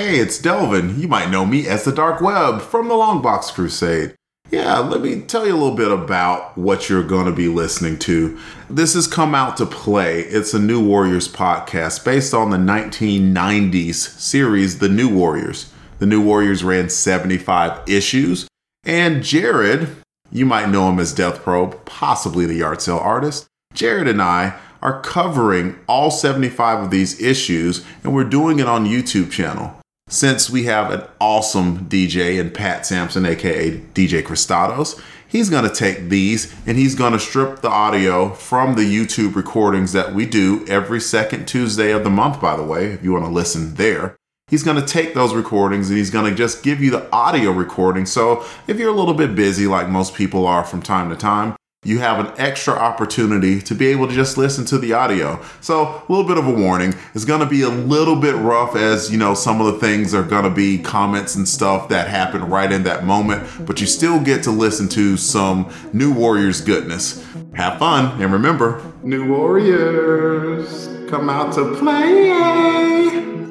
Hey, it's Delvin. You might know me as the Dark Web from the Longbox Crusade. Yeah, let me tell you a little bit about what you're going to be listening to. This has come out to play. It's a New Warriors podcast based on the 1990s series, The New Warriors. The New Warriors ran 75 issues, and Jared, you might know him as Death Probe, possibly the yard sale artist. Jared and I are covering all 75 of these issues, and we're doing it on YouTube channel. Since we have an awesome DJ and Pat Sampson, aka DJ Cristados, he's going to take these and he's going to strip the audio from the YouTube recordings that we do every second Tuesday of the month, by the way, if you want to listen there. He's going to take those recordings and he's going to just give you the audio recording. So if you're a little bit busy, like most people are from time to time, you have an extra opportunity to be able to just listen to the audio. So, a little bit of a warning. It's going to be a little bit rough as, you know, some of the things are going to be comments and stuff that happen right in that moment, but you still get to listen to some New Warriors goodness. Have fun and remember, New Warriors come out to play.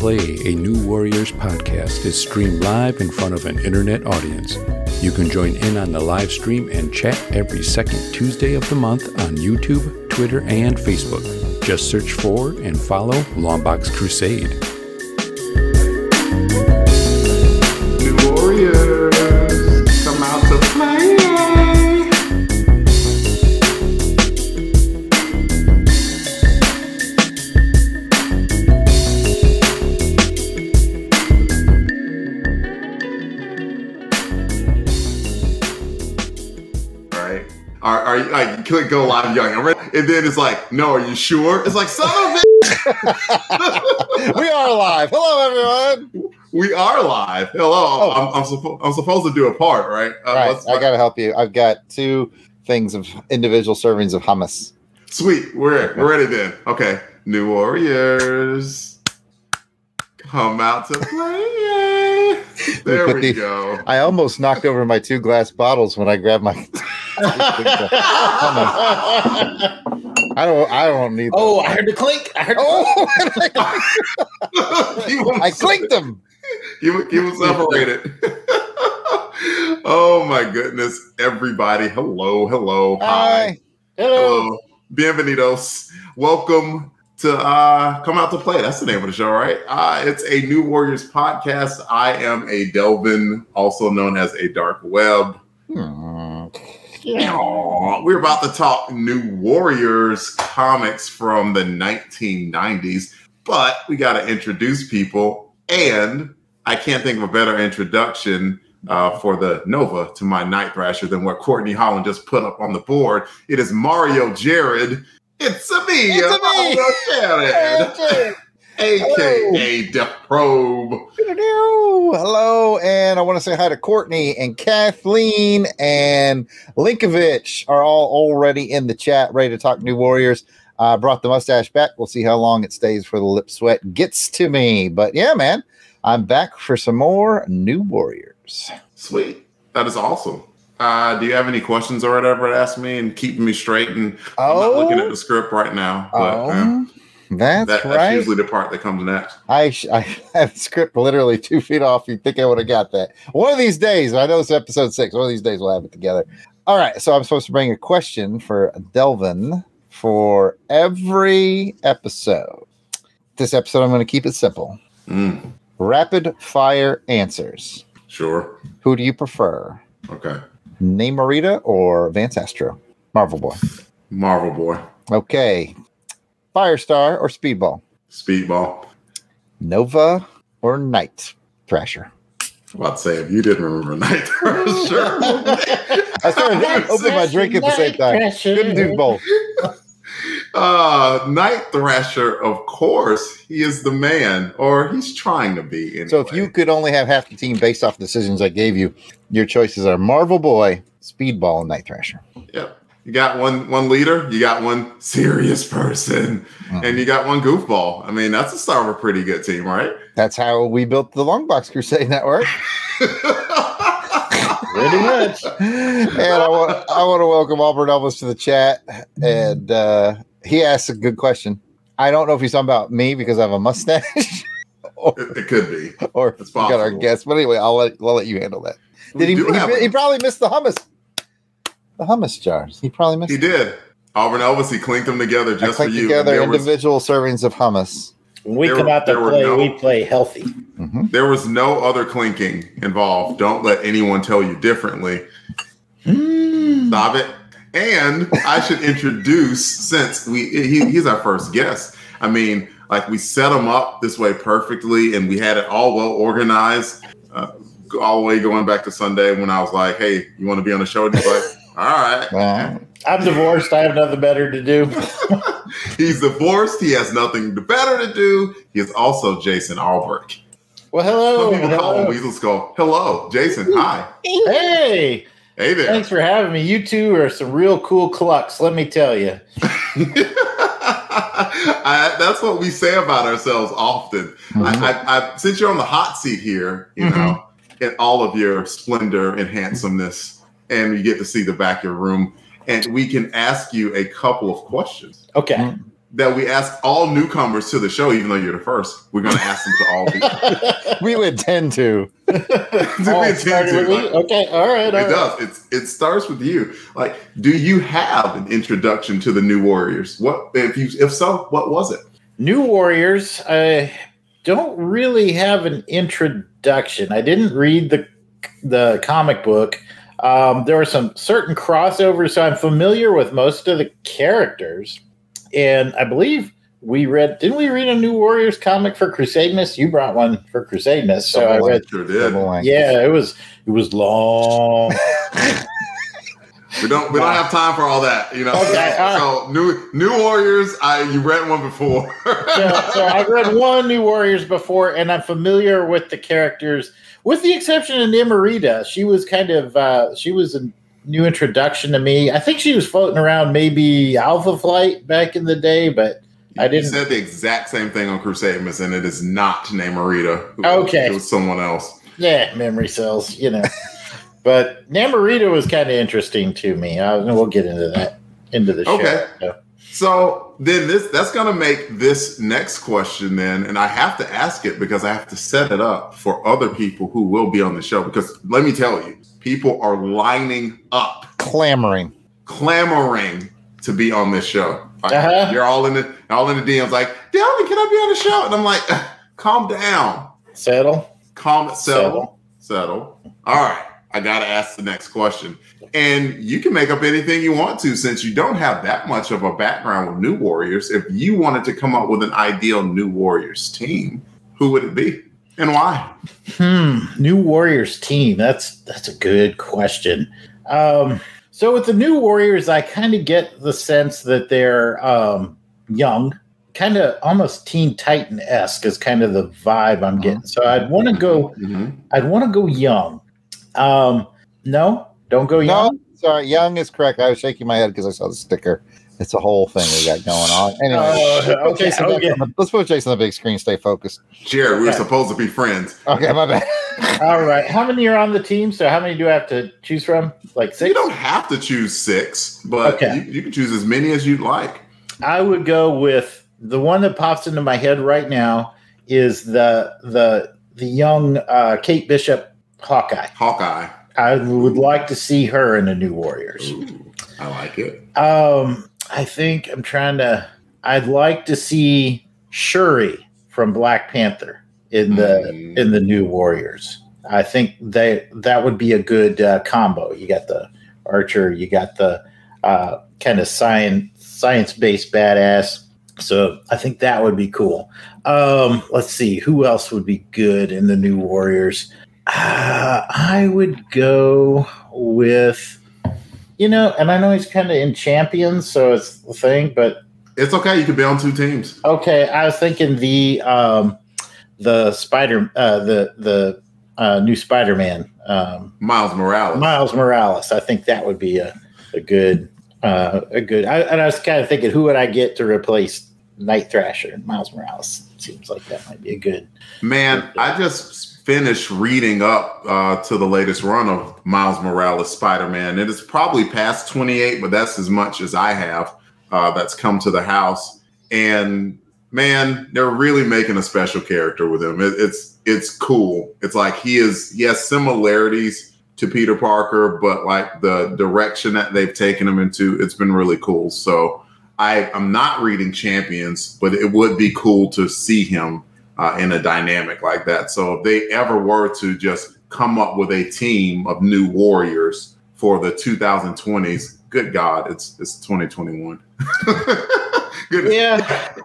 Play, a New Warriors podcast, is streamed live in front of an internet audience. You can join in on the live stream and chat every second Tuesday of the month on YouTube, Twitter, and Facebook. Just search for and follow Longbox Crusade. Click go live young and then it's like no are you sure it's like son of a we are live. Hello, everyone. we are live hello Oh. I'm, I'm, suppo- I'm supposed to do a part right Uh, right, I got to help you. I've got two things of individual servings of hummus. Sweet. We're we're ready then. Okay. New Warriors. Come out to play. There put we the- go. I almost knocked over my two glass bottles when I grabbed my. I don't. I don't need. Oh, those. I heard the clink. I heard the Oh, I clinked them. Keep, 'em- keep 'em separated. oh my goodness. Everybody. Hello. Hello. Hi. Hi. Hello. Hello. Bienvenidos. Welcome to uh Come Out to Play. That's the name of the show, right? Uh it's a New Warriors podcast. I am a Delvin, also known as a Dark Web. Hmm. Aw, We're about to talk New Warriors comics from the 1990s, but we got to introduce people. And I can't think of a better introduction uh, for the Nova to my Night Thrasher than what Courtney Holland just put up on the board. It is Mario Jared. It's a me, It's a me. Mario Jared, aka Death Probe. Hello, and I want to say hi to Courtney and Kathleen and Linkovich are all already in the chat, ready to talk New Warriors. I brought the mustache back. We'll see how long it stays before the lip sweat gets to me. But yeah, man, I'm back for some more New Warriors. Sweet. That is awesome. Uh, do you have any questions or whatever to ask me and keeping me straight? And I'm not looking at the script right now, but uh, Oh, that's that, that's usually the part that comes next. I I have script literally two feet off. You think I would have got that? One of these days, I know it's episode six. One of these days, we'll have it together. All right. So I'm supposed to bring a question for Delvin for every episode. This episode, I'm going to keep it simple. Mm, Rapid fire answers. sure. Who do you prefer, Okay. Namorita or Vance Astro? Marvel Boy. Marvel Boy. Okay. Firestar or Speedball? Speedball. Nova or Night Thrasher? I'm about to say, if you didn't remember Night Thrasher. I started opening my drink at the same time. Couldn't do both. Uh, Night Thrasher, of course, he is the man, or he's trying to be. Anyway. So if you could only have half the team based off the decisions I gave you, your choices are Marvel Boy, Speedball, and Night Thrasher. Yep. You got one one leader, you got one serious person, Mhm. and you got one goofball. I mean, that's the start of a pretty good team, right? That's how we built the Longbox Crusade Network. Pretty much. and I want I want to welcome Auburn Elvis to the chat. And uh, he asked a good question. I don't know if he's talking about me because I have a mustache, or, It, it could be. or It's we got our possible. guest. But anyway, I'll let I'll let you handle that. We Did he? He, he probably missed the hummus. The hummus jars. He probably missed. He did. Auburn Elvis, he clinked them together I just for you. together There was, individual servings of hummus. When we There come were- out to there play, no- we play healthy. there was no other clinking involved. Don't let anyone tell you differently. Stop it. And I should introduce since we he, he's our first guest. I mean, like we set him up this way perfectly, and we had it all well organized. Uh, all the way going back to Sunday when I was like, "Hey, you want to be on the show?" And he's like, "All right." Wow. I'm divorced. I have nothing better to do. He's divorced. He has nothing better to do. He is also Jason Albrecht. Well, hello. Some hello. people call him hello. Weasel Skull. Hello, Jason. Hi. Hey, Hey there. thanks for having me. You two are some real cool clucks, let me tell you. I, that's what we say about ourselves often. I, mm-hmm. I, I, since you're on the hot seat here, you mm-hmm. know, in all of your splendor and handsomeness, and you get to see the back of your room, and we can ask you a couple of questions Okay. Mm. that we ask all newcomers to the show, even though you're the first. We're going to ask them to all be. We would tend to. We it started with intend me? to. Okay, all right. all It right. does. It's it starts with you. Like, do you have an introduction to the New Warriors? What if you if so, what was it? New Warriors, I don't really have an introduction. I didn't read the the comic book. Um, there were some certain crossovers, so I'm familiar with most of the characters. And I believe we read, didn't we read a New Warriors comic for Crusadeness? You brought one for Crusadeness, so I read. Sure did. Yeah, it was it was long. We don't we don't have time for all that, you know. Okay, So new New Warriors, I you read one before. so, so I read one New Warriors before, and I'm familiar with the characters, with the exception of Nimarita. She was kind of uh, she was a new introduction to me. I think she was floating around maybe Alpha Flight back in the day, but I didn't. said the exact same thing on Crusade Miss, and it is not Namarita. Okay. It was someone else. yeah, memory cells, you know. but Namorita was kind of interesting to me. Uh, we'll get into that into the show. Okay. So, So then this that's gonna make this next question then, and I have to ask it because I have to set it up for other people who will be on the show. Because let me tell you, people are lining up, Clamoring. clamoring to be on this show. Like, Uh-huh. You're all in the all in the DMs like, Delvin, can I be on the show? And I'm like, calm down. settle. Calm settle. Settle. All right. I gotta ask the next question. And you can make up anything you want to since you don't have that much of a background with New Warriors. If you wanted to come up with an ideal New Warriors team, who would it be? And why? Hmm. New Warriors team. That's that's a good question. Um, so with the new Warriors, I kind of get the sense that they're um, young, kind of almost Teen Titan esque is kind of the vibe I'm getting. So I'd want to go. Mhm. I'd want to go young. Um, no, don't go No, young. sorry, young is correct. I was shaking my head because I saw the sticker. It's a whole thing we got going on. Anyway, Oh, let's put okay, Jason okay. on the- let's put Jason on the big screen. Stay focused. Jared, we were Okay. supposed to be friends. Okay, my bad. All right. How many are on the team? So how many do I have to choose from? Like six? You don't have to choose six, but Okay. you, you can choose as many as you'd like. I would go with the one that pops into my head right now is the the the young uh, Kate Bishop Hawkeye. Hawkeye. I would like to see her in the New Warriors. Ooh, I like it. Um, I think I'm trying to. I'd like to see Shuri from Black Panther in the Mm. in the New Warriors. I think they that would be a good uh, combo. You got the archer, you got the uh, kind of science science based badass. So I think that would be cool. Um, let's see who else would be good in the New Warriors. Uh, I would go with you know, and I know he's kind of in champions, so it's the thing, but It's okay. You can be on two teams. Okay, I was thinking the um, the Spider uh, the the uh, new Spider Man um, Miles Morales. Miles Morales. I think that would be a a good uh, a good. I, and I was kind of thinking, who would I get to replace Night Thrasher? Miles Morales seems like that might be a good. Man, I just finished reading up uh, to the latest run of Miles Morales Spider Man. It is probably past 28, but that's as much as I have uh, that's come to the house. And man, they're really making a special character with him. It, it's it's cool. It's like he is he has similarities to Peter Parker, but like the direction that they've taken him into, it's been really cool. So I I'm not reading Champions, but it would be cool to see him uh, in a dynamic like that. So if they ever were to just come up with a team of new warriors for the 2020s, good God, it's it's 2021. yeah,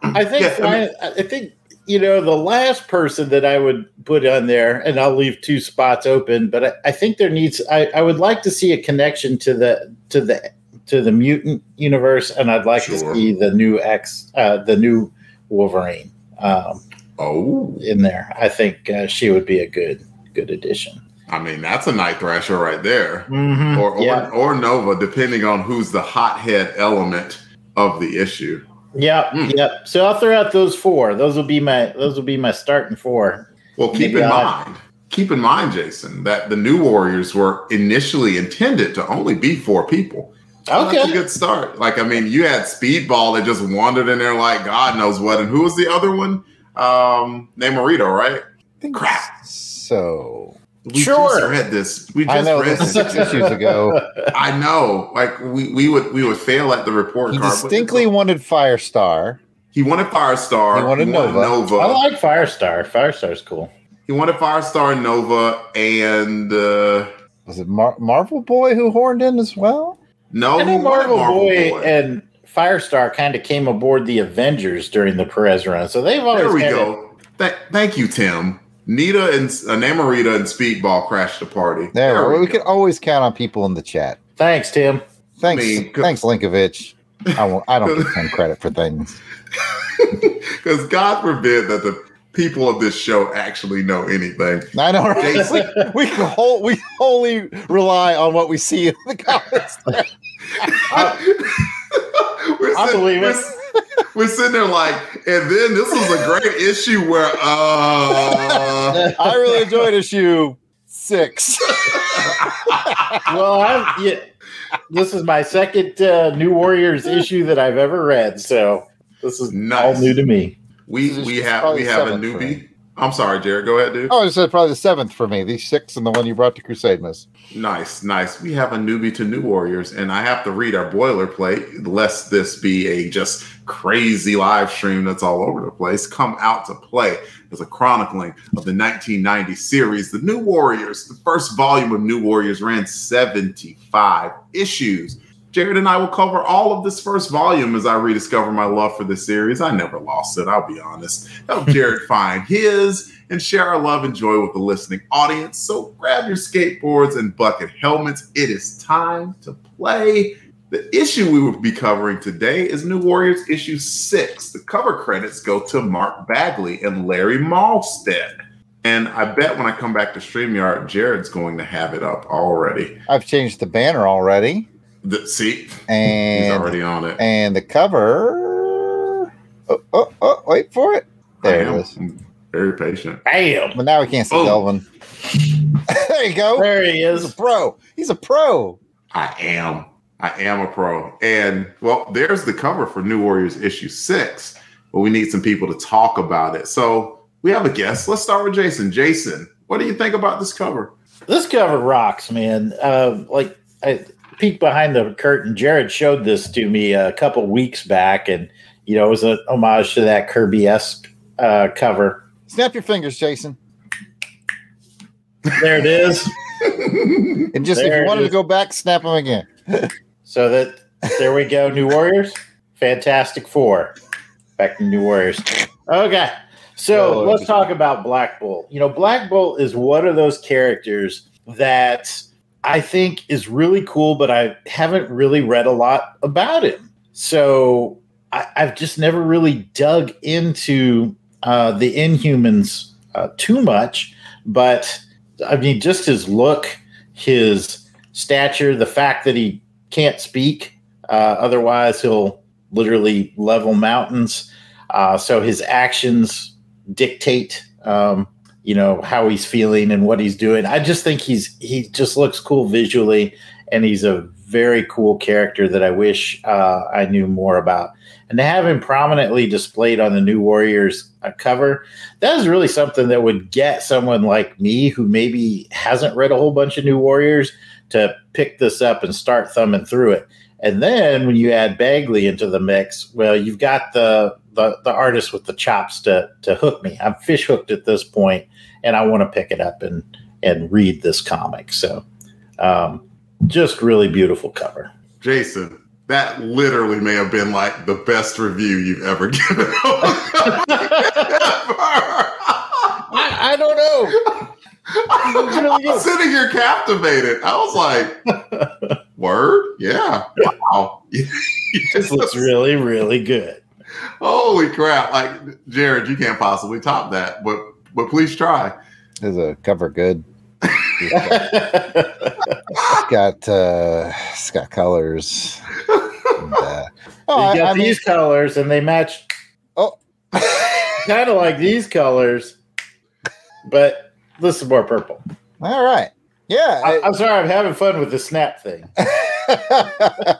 I think Yeah, I mean- I, I think you know the last person that I would put on there, and I'll leave two spots open. But I, I think there needs. I, I would like to see a connection to the to the to the mutant universe, and I'd like Sure. to see the new X, uh, the new Wolverine um, oh, in there. I think uh, she would be a good good addition. I mean that's a night thrasher right there. Mm-hmm. or or, yeah, or Nova, depending on who's the hothead element of the issue. yeah, Mm. yeah. So I'll throw out those four. Those will be my those will be my starting four. Well, keep Maybe in I- mind, keep in mind, Jason, that the New Warriors were initially intended to only be four people. So That's a Okay. good start. Like, I mean, you had Speedball that just wandered in there like God knows what. And who was the other one? Um, Namorito, right? I think Crap. So We Sure. just read this. We just I know read this six issues ago. I know. Like we, we would we would fail at the report He card. distinctly it's- wanted Firestar. he wanted Firestar. He wanted Nova. I like Firestar. Firestar's cool. He wanted Firestar, Nova, and uh, Was it Mar- Marvel Boy who horned in as well? no, I know he wanted Marvel, Boy, and Firestar kind of came aboard the Avengers during the Perez run, so they've always there we go. Th- thank you, Tim. Nita and uh, Namorita and Speedball crashed the party. There, we, we can always count on people in the chat. Thanks, Tim. Thanks, I mean, 'cause- thanks, Linkovich. I won't. I don't give him credit for things. Because God forbid that the people of this show actually know anything. I know. Right? Jason. we we, whole, we only rely on what we see in the comments. we're I believe we're, it. We're sitting there like, and then this was a great issue where, uh, I really enjoyed issue six. well, I've, yeah, this is my second uh, New Warriors issue that I've ever read, so this is Nice. all new to me. we we have we have a seventh for newbie. I'm sorry, Jared. Go ahead, dude. Oh, I said uh, probably the seventh for me. These six and the one you brought to Crusade Miss. Nice, nice. We have a newbie to New Warriors, and I have to read our boilerplate, lest this be a just crazy live stream that's all over the place. Come out to play as a chronicling of the 1990 series, The New Warriors. The first volume of New Warriors ran 75 issues. Jared and I will cover all of this first volume as I rediscover my love for this series. I never lost it, I'll be honest. Help Jared find his and share our love and joy with the listening audience. So grab your skateboards and bucket helmets. It is time to play. The issue we will be covering today is New Warriors issue six. The cover credits go to Mark Bagley and Larry Mahlstedt. And I bet when I come back to StreamYard, Jared's going to have it up already. I've changed the banner already, The, see, he's already on it. and the cover. Oh, oh, oh, wait for it. There I it am. is. I'm very patient. Bam! But now we can't see Oh. Delvin. there you go. There he He's a is. pro. He's a pro. I am. I am a pro. And well, there's the cover for New Warriors issue six, but we need some people to talk about it. So we have a guest. Let's start with Jason. Jason, what do you think about this cover? This cover rocks, man. Uh, like I peeked behind the curtain. Jared showed this to me a couple weeks back, and you know it was an homage to that Kirby esque uh, cover. Snap your fingers, Jason. There it is. And just if you wanted to go back, snap them again. So that there we go, New Warriors, Fantastic Four, back to New Warriors. Okay, so Oh, let's talk about Black Bolt. You know, Black Bolt is one of those characters that I think is really cool, but I haven't really read a lot about him. So I, I've just never really dug into uh, the Inhumans uh, too much. But I mean, just his look, his stature, the fact that he can't speak, uh, otherwise he'll literally level mountains. Uh, so his actions dictate, um, you know how he's feeling and what he's doing. I just think he's he just looks cool visually, and he's a very cool character that I wish uh, I knew more about. And to have him prominently displayed on the New Warriors uh, cover, that is really something that would get someone like me who maybe hasn't read a whole bunch of New Warriors to pick this up and start thumbing through it. And then when you add Bagley into the mix, well, you've got the the, the artist with the chops to to hook me. I'm fish hooked at this point, and I want to pick it up and and read this comic. So, um, just really beautiful cover. Jason, that literally may have been like the best review you've ever given. I, I don't know. I was sitting here captivated. I was like, "Word, yeah, wow." this looks really, really good. Holy crap! Like Jared, you can't possibly top that, but but please try. Is a cover good? it's got uh, it's got colors. And, uh, oh, you got I, I these mean, colors, and they match. Oh, kind of like these colors, but this is more purple. All right. Yeah, I, am sorry. I'm having fun with the snap thing. I,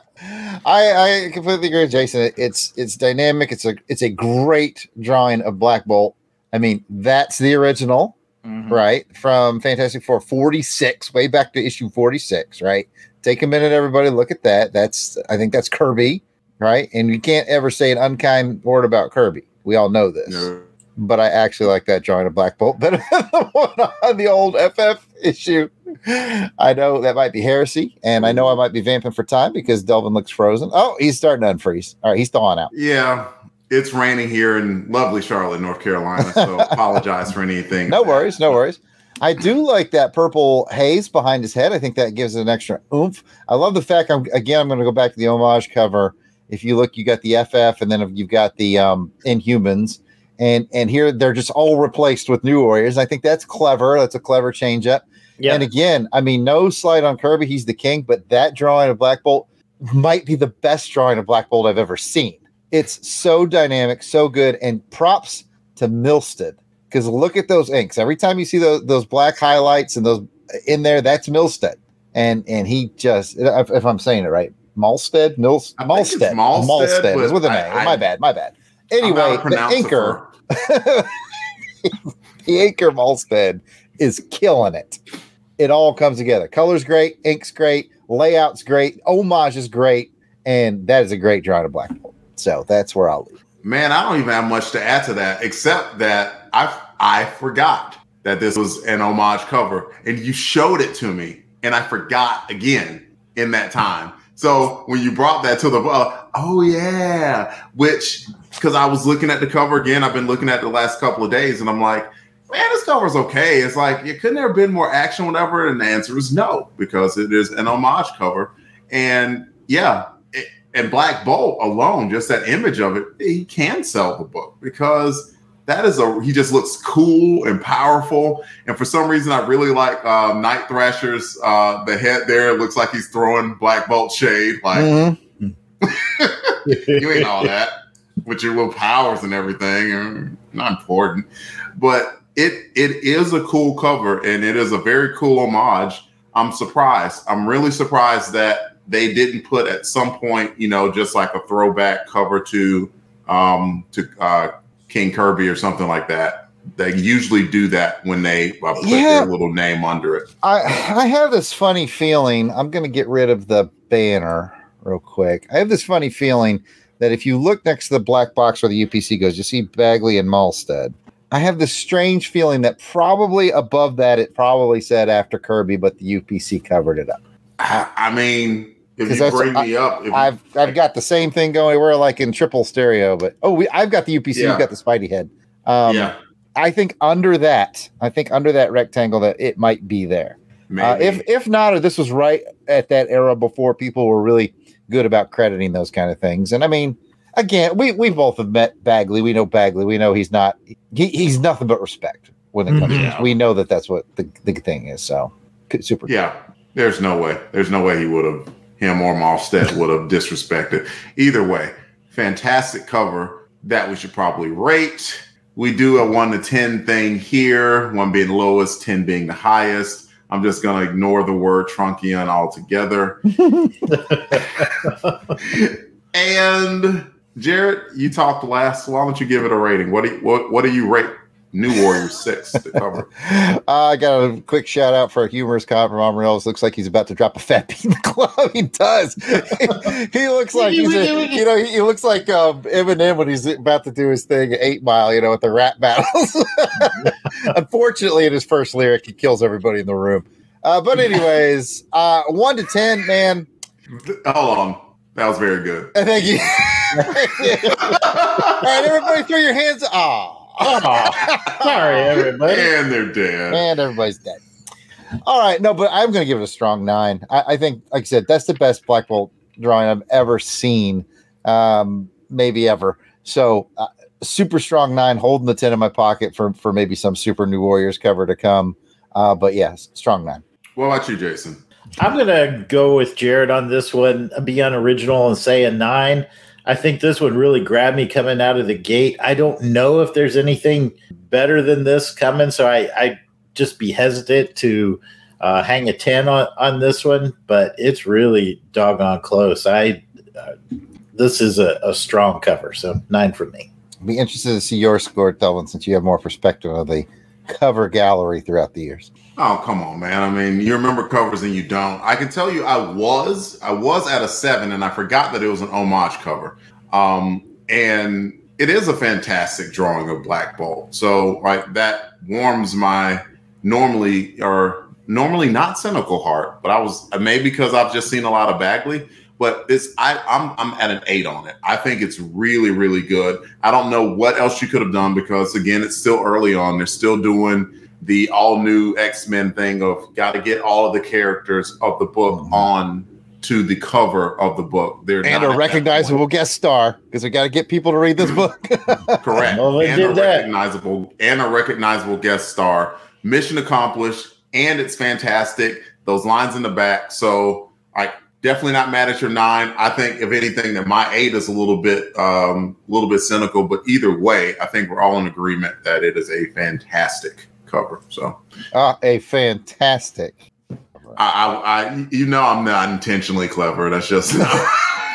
I completely agree with Jason. It's it's dynamic. It's a it's a great drawing of Black Bolt. I mean, that's the original, mm-hmm. right? From Fantastic Four 46, way back to issue 46, right? Take a minute, everybody, look at that. That's I think that's Kirby, right? And you can't ever say an unkind word about Kirby. We all know this. No but I actually like that drawing of Black Bolt better than the one on the old FF issue. I know that might be heresy, and I know I might be vamping for time because Delvin looks frozen. Oh, he's starting to unfreeze. All right, he's thawing out. Yeah, it's raining here in lovely Charlotte, North Carolina. So apologize for anything. No worries, no worries. I do like that purple haze behind his head. I think that gives it an extra oomph. I love the fact I'm again. I'm going to go back to the homage cover. If you look, you got the FF, and then you've got the um, Inhumans and and here they're just all replaced with new warriors. I think that's clever. That's a clever change up. Yep. And again, I mean, no slide on Kirby, he's the king, but that drawing of Black Bolt might be the best drawing of Black Bolt I've ever seen. It's so dynamic, so good, and props to Milstead because look at those inks. Every time you see those those black highlights and those uh, in there, that's Milstead, and and he just if, if I'm saying it right, Mahlstedt, Milstead, Mahlstedt, Mahlstedt is with an A. My bad, my bad. Anyway, the anchor, the anchor Mahlstedt is killing it. It all comes together. Color's great, ink's great, layout's great, homage is great, and that is a great drawing of Black Bolt. So that's where I'll leave. Man, I don't even have much to add to that, except that I I forgot that this was an homage cover, and you showed it to me, and I forgot again in that time. So when you brought that to the uh, oh yeah, which because I was looking at the cover again, I've been looking at the last couple of days, and I'm like, man, this cover's okay. It's like it couldn't there have been more action, whatever. And the answer is no, because it is an homage cover, and yeah, and Black Bolt alone, just that image of it, he can sell the book because that is a he just looks cool and powerful. And for some reason, I really like uh, Night Thrasher's uh, the head there. It looks like he's throwing Black Bolt shade. Like mm-hmm. you ain't all that with your little powers and everything. Uh, not important, but it it is a cool cover and it is a very cool homage. I'm surprised. I'm really surprised that they didn't put at some point, you know, just like a throwback cover to um to uh King Kirby or something like that. They usually do that when they uh, put yeah, their little name under it. I I have this funny feeling. I'm going to get rid of the banner real quick. I have this funny feeling that if you look next to the black box where the UPC goes, you see Bagley and Mahlstedt. I have this strange feeling that probably above that it probably said after Kirby, but the UPC covered it up. I, I mean, if you bring me up, I've you, I've got the same thing going. We're like in triple stereo, but oh, we, I've got the UPC. Yeah. You've got the Spidey head. Um, yeah. I think under that, I think under that rectangle that it might be there. Uh, if if not, or this was right at that era before people were really good about crediting those kind of things. And I mean, again, we we both have met Bagley. We know Bagley. We know he's not he, he's nothing but respect when it comes mm-hmm. to this. We know that that's what the, the thing is. So super. Yeah, there's no way. There's no way he would have him or Mahlstedt would have disrespected. Either way, fantastic cover that we should probably rate. we do a one to 10 thing here, one being lowest, 10 being the highest. I'm just going to ignore the word trunkion altogether. and Jared, you talked last. Why don't you give it a rating? What do you, what, what do you rate New Warriors six to cover. Uh, I got a quick shout out for a humorous comment from Amarillo. Looks like he's about to drop a fat beat in the club. he does. he, he, looks like he's a, you know he, he looks like um, Eminem when he's about to do his thing at Eight Mile. You know with the rap battles. Unfortunately, in his first lyric, he kills everybody in the room. Uh, but anyways, uh, one to ten, man. Hold on, that was very good. Thank you. All right, everybody, throw your hands. Ah. Oh, sorry, everybody. And they're dead. And everybody's dead. All right, no, but I'm going to give it a strong nine. I, I, think, like I said, that's the best Black Bolt drawing I've ever seen, um, maybe ever. So, uh, super strong nine, holding the ten in my pocket for for maybe some Super New Warriors cover to come. Uh, but yes, strong nine. What about you, Jason? I'm going to go with Jared on this one, be unoriginal and say a nine. I think this one really grabbed me coming out of the gate. I don't know if there's anything better than this coming, so I I just be hesitant to uh, hang a ten on on this one. But it's really doggone close. I uh, this is a, a, strong cover, so nine for me. I'd be interested to see your score, Delvin, since you have more perspective of the cover gallery throughout the years. Oh, come on, man. I mean, you remember covers and you don't. I can tell you I was I was at a 7 and I forgot that it was an homage cover. Um and it is a fantastic drawing of Black Bolt. So, like that warms my normally or normally not cynical heart, but I was maybe because I've just seen a lot of Bagley, but it's I I'm I'm at an 8 on it. I think it's really really good. I don't know what else you could have done because again, it's still early on. They're still doing the all new X Men thing of got to get all of the characters of the book mm-hmm. on to the cover of the book. They're and a recognizable guest star because we got to get people to read this book. Correct. Well, and a that. recognizable and a recognizable guest star. Mission accomplished, and it's fantastic. Those lines in the back. So I definitely not mad at your nine. I think if anything that my eight is a little bit um, a little bit cynical, but either way, I think we're all in agreement that it is a fantastic cover. So, uh, a fantastic. I, I, I, you know, I'm not intentionally clever. That's just not,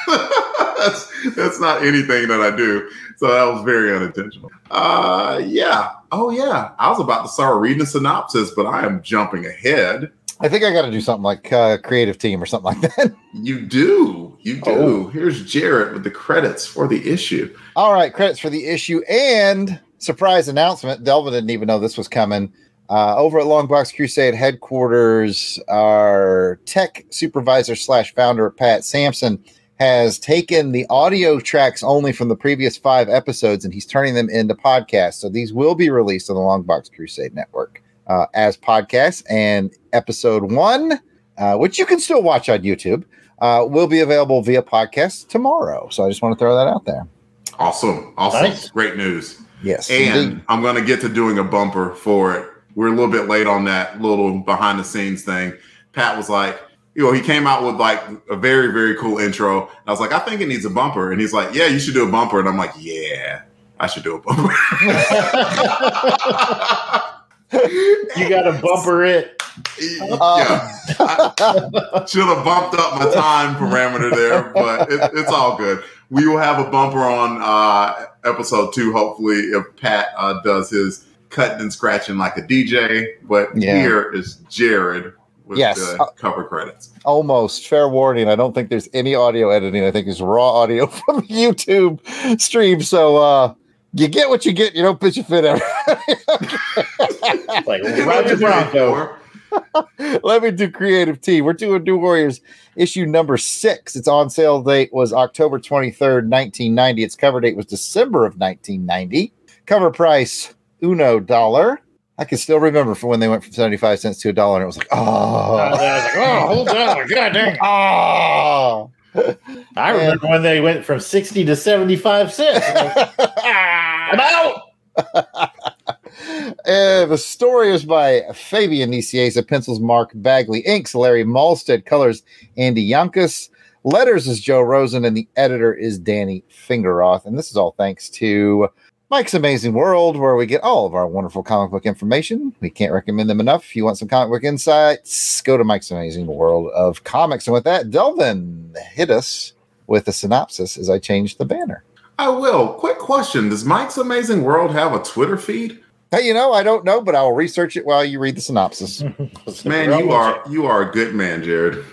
that's that's not anything that I do. So that was very unintentional. Uh, yeah. Oh, yeah. I was about to start reading a synopsis, but I am jumping ahead. I think I got to do something like uh, creative team or something like that. You do. You do. Oh. Here's Jared with the credits for the issue. All right, credits for the issue and surprise announcement. Delvin didn't even know this was coming. Uh, over at Longbox Crusade headquarters, our tech supervisor slash founder, Pat Sampson, has taken the audio tracks only from the previous five episodes and he's turning them into podcasts. So these will be released on the Longbox Crusade network uh, as podcasts. And episode one, uh, which you can still watch on YouTube, uh, will be available via podcast tomorrow. So I just want to throw that out there. Awesome. Awesome. Nice. Great news. Yes. And indeed. I'm going to get to doing a bumper for it. We're a little bit late on that little behind the scenes thing. Pat was like, you know, he came out with like a very, very cool intro. I was like, I think it needs a bumper. And he's like, Yeah, you should do a bumper. And I'm like, Yeah, I should do a bumper. you got to bumper it. Yeah, should have bumped up my time parameter there, but it, it's all good. We will have a bumper on uh, episode two, hopefully, if Pat uh, does his cutting and scratching like a DJ. But yeah. here is Jared with yes. the cover credits. Almost fair warning. I don't think there's any audio editing. I think it's raw audio from YouTube stream. So uh you get what you get. You don't pitch a fit ever. like. Let me do creative T. We're doing New Warriors issue number six. Its on sale date was October 23rd, 1990. Its cover date was December of 1990. Cover price, uno dollar. I can still remember from when they went from 75 cents to a dollar, and it was like, oh. Uh, I was like, oh, hold on. God dang. Oh. I remember and, when they went from 60 to 75 cents. I'm out. And the story is by Fabian Nicieza, pencils Mark Bagley, inks Larry Mahlstedt, colors Andy Yanchus, letters is Joe Rosen, and the editor is Danny Fingeroth. And this is all thanks to Mike's Amazing World, where we get all of our wonderful comic book information. We can't recommend them enough. If you want some comic book insights, go to Mike's Amazing World of Comics. And with that, Delvin, hit us with a synopsis as I change the banner. I will. Quick question: Does Mike's Amazing World have a Twitter feed? Hey, you know, I don't know, but I will research it while you read the synopsis. Man, you are you are a good man, Jared.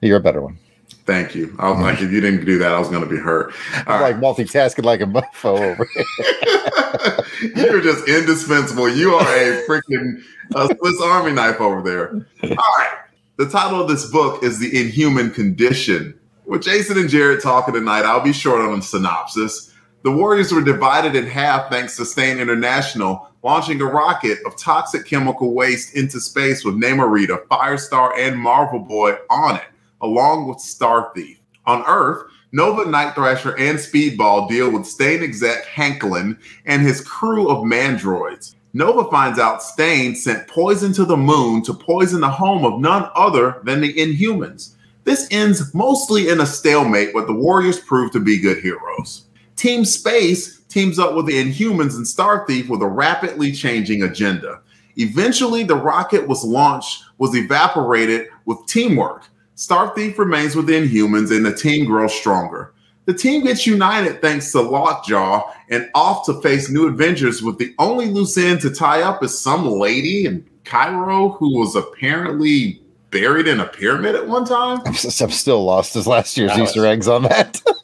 You're a better one. Thank you. I was like, if you didn't do that, I was going to be hurt. I'm like multitasking like a mofo over here. You're just indispensable. You are a freaking uh, Swiss Army knife over there. All right. The title of this book is The Inhuman Condition. With Jason and Jared talking tonight, I'll be short on the synopsis. The Warriors were divided in half thanks to Stain International launching a rocket of toxic chemical waste into space with Namorita, Firestar, and Marvel Boy on it along with Star Thief. On Earth, Nova, Night Thrasher, and Speedball deal with Stain exec Hanklin and his crew of mandroids. Nova finds out Stain sent poison to the moon to poison the home of none other than the Inhumans. This ends mostly in a stalemate, but the Warriors prove to be good heroes. Team Space teams up with the Inhumans and Star Thief with a rapidly changing agenda. Eventually, the rocket was launched, was evaporated with teamwork. Star Thief remains with Inhumans and the team grows stronger. The team gets united thanks to Lockjaw and off to face new adventures with the only loose end to tie up is some lady in Cairo who was apparently buried in a pyramid at one time. I'm, still lost as last year's Easter eggs on that.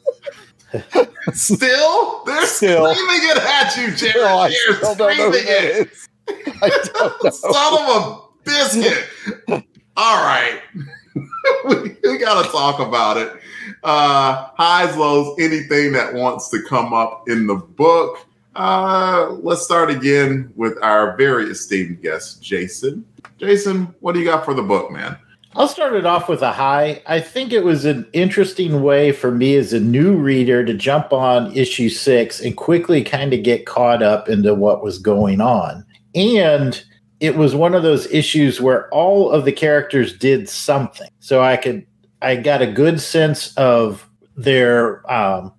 still? They're still. screaming it at you, Jared. Still, I still don't know it. I don't know. Son of a biscuit. All right. we, we got to talk about it. Uh, highs, lows, anything that wants to come up in the book. Uh, let's start again with our very esteemed guest, Jason. Jason, what do you got for the book, man? I'll start it off with a high. I think it was an interesting way for me as a new reader to jump on issue six and quickly kind of get caught up into what was going on. And it was one of those issues where all of the characters did something. So I could I got a good sense of their um,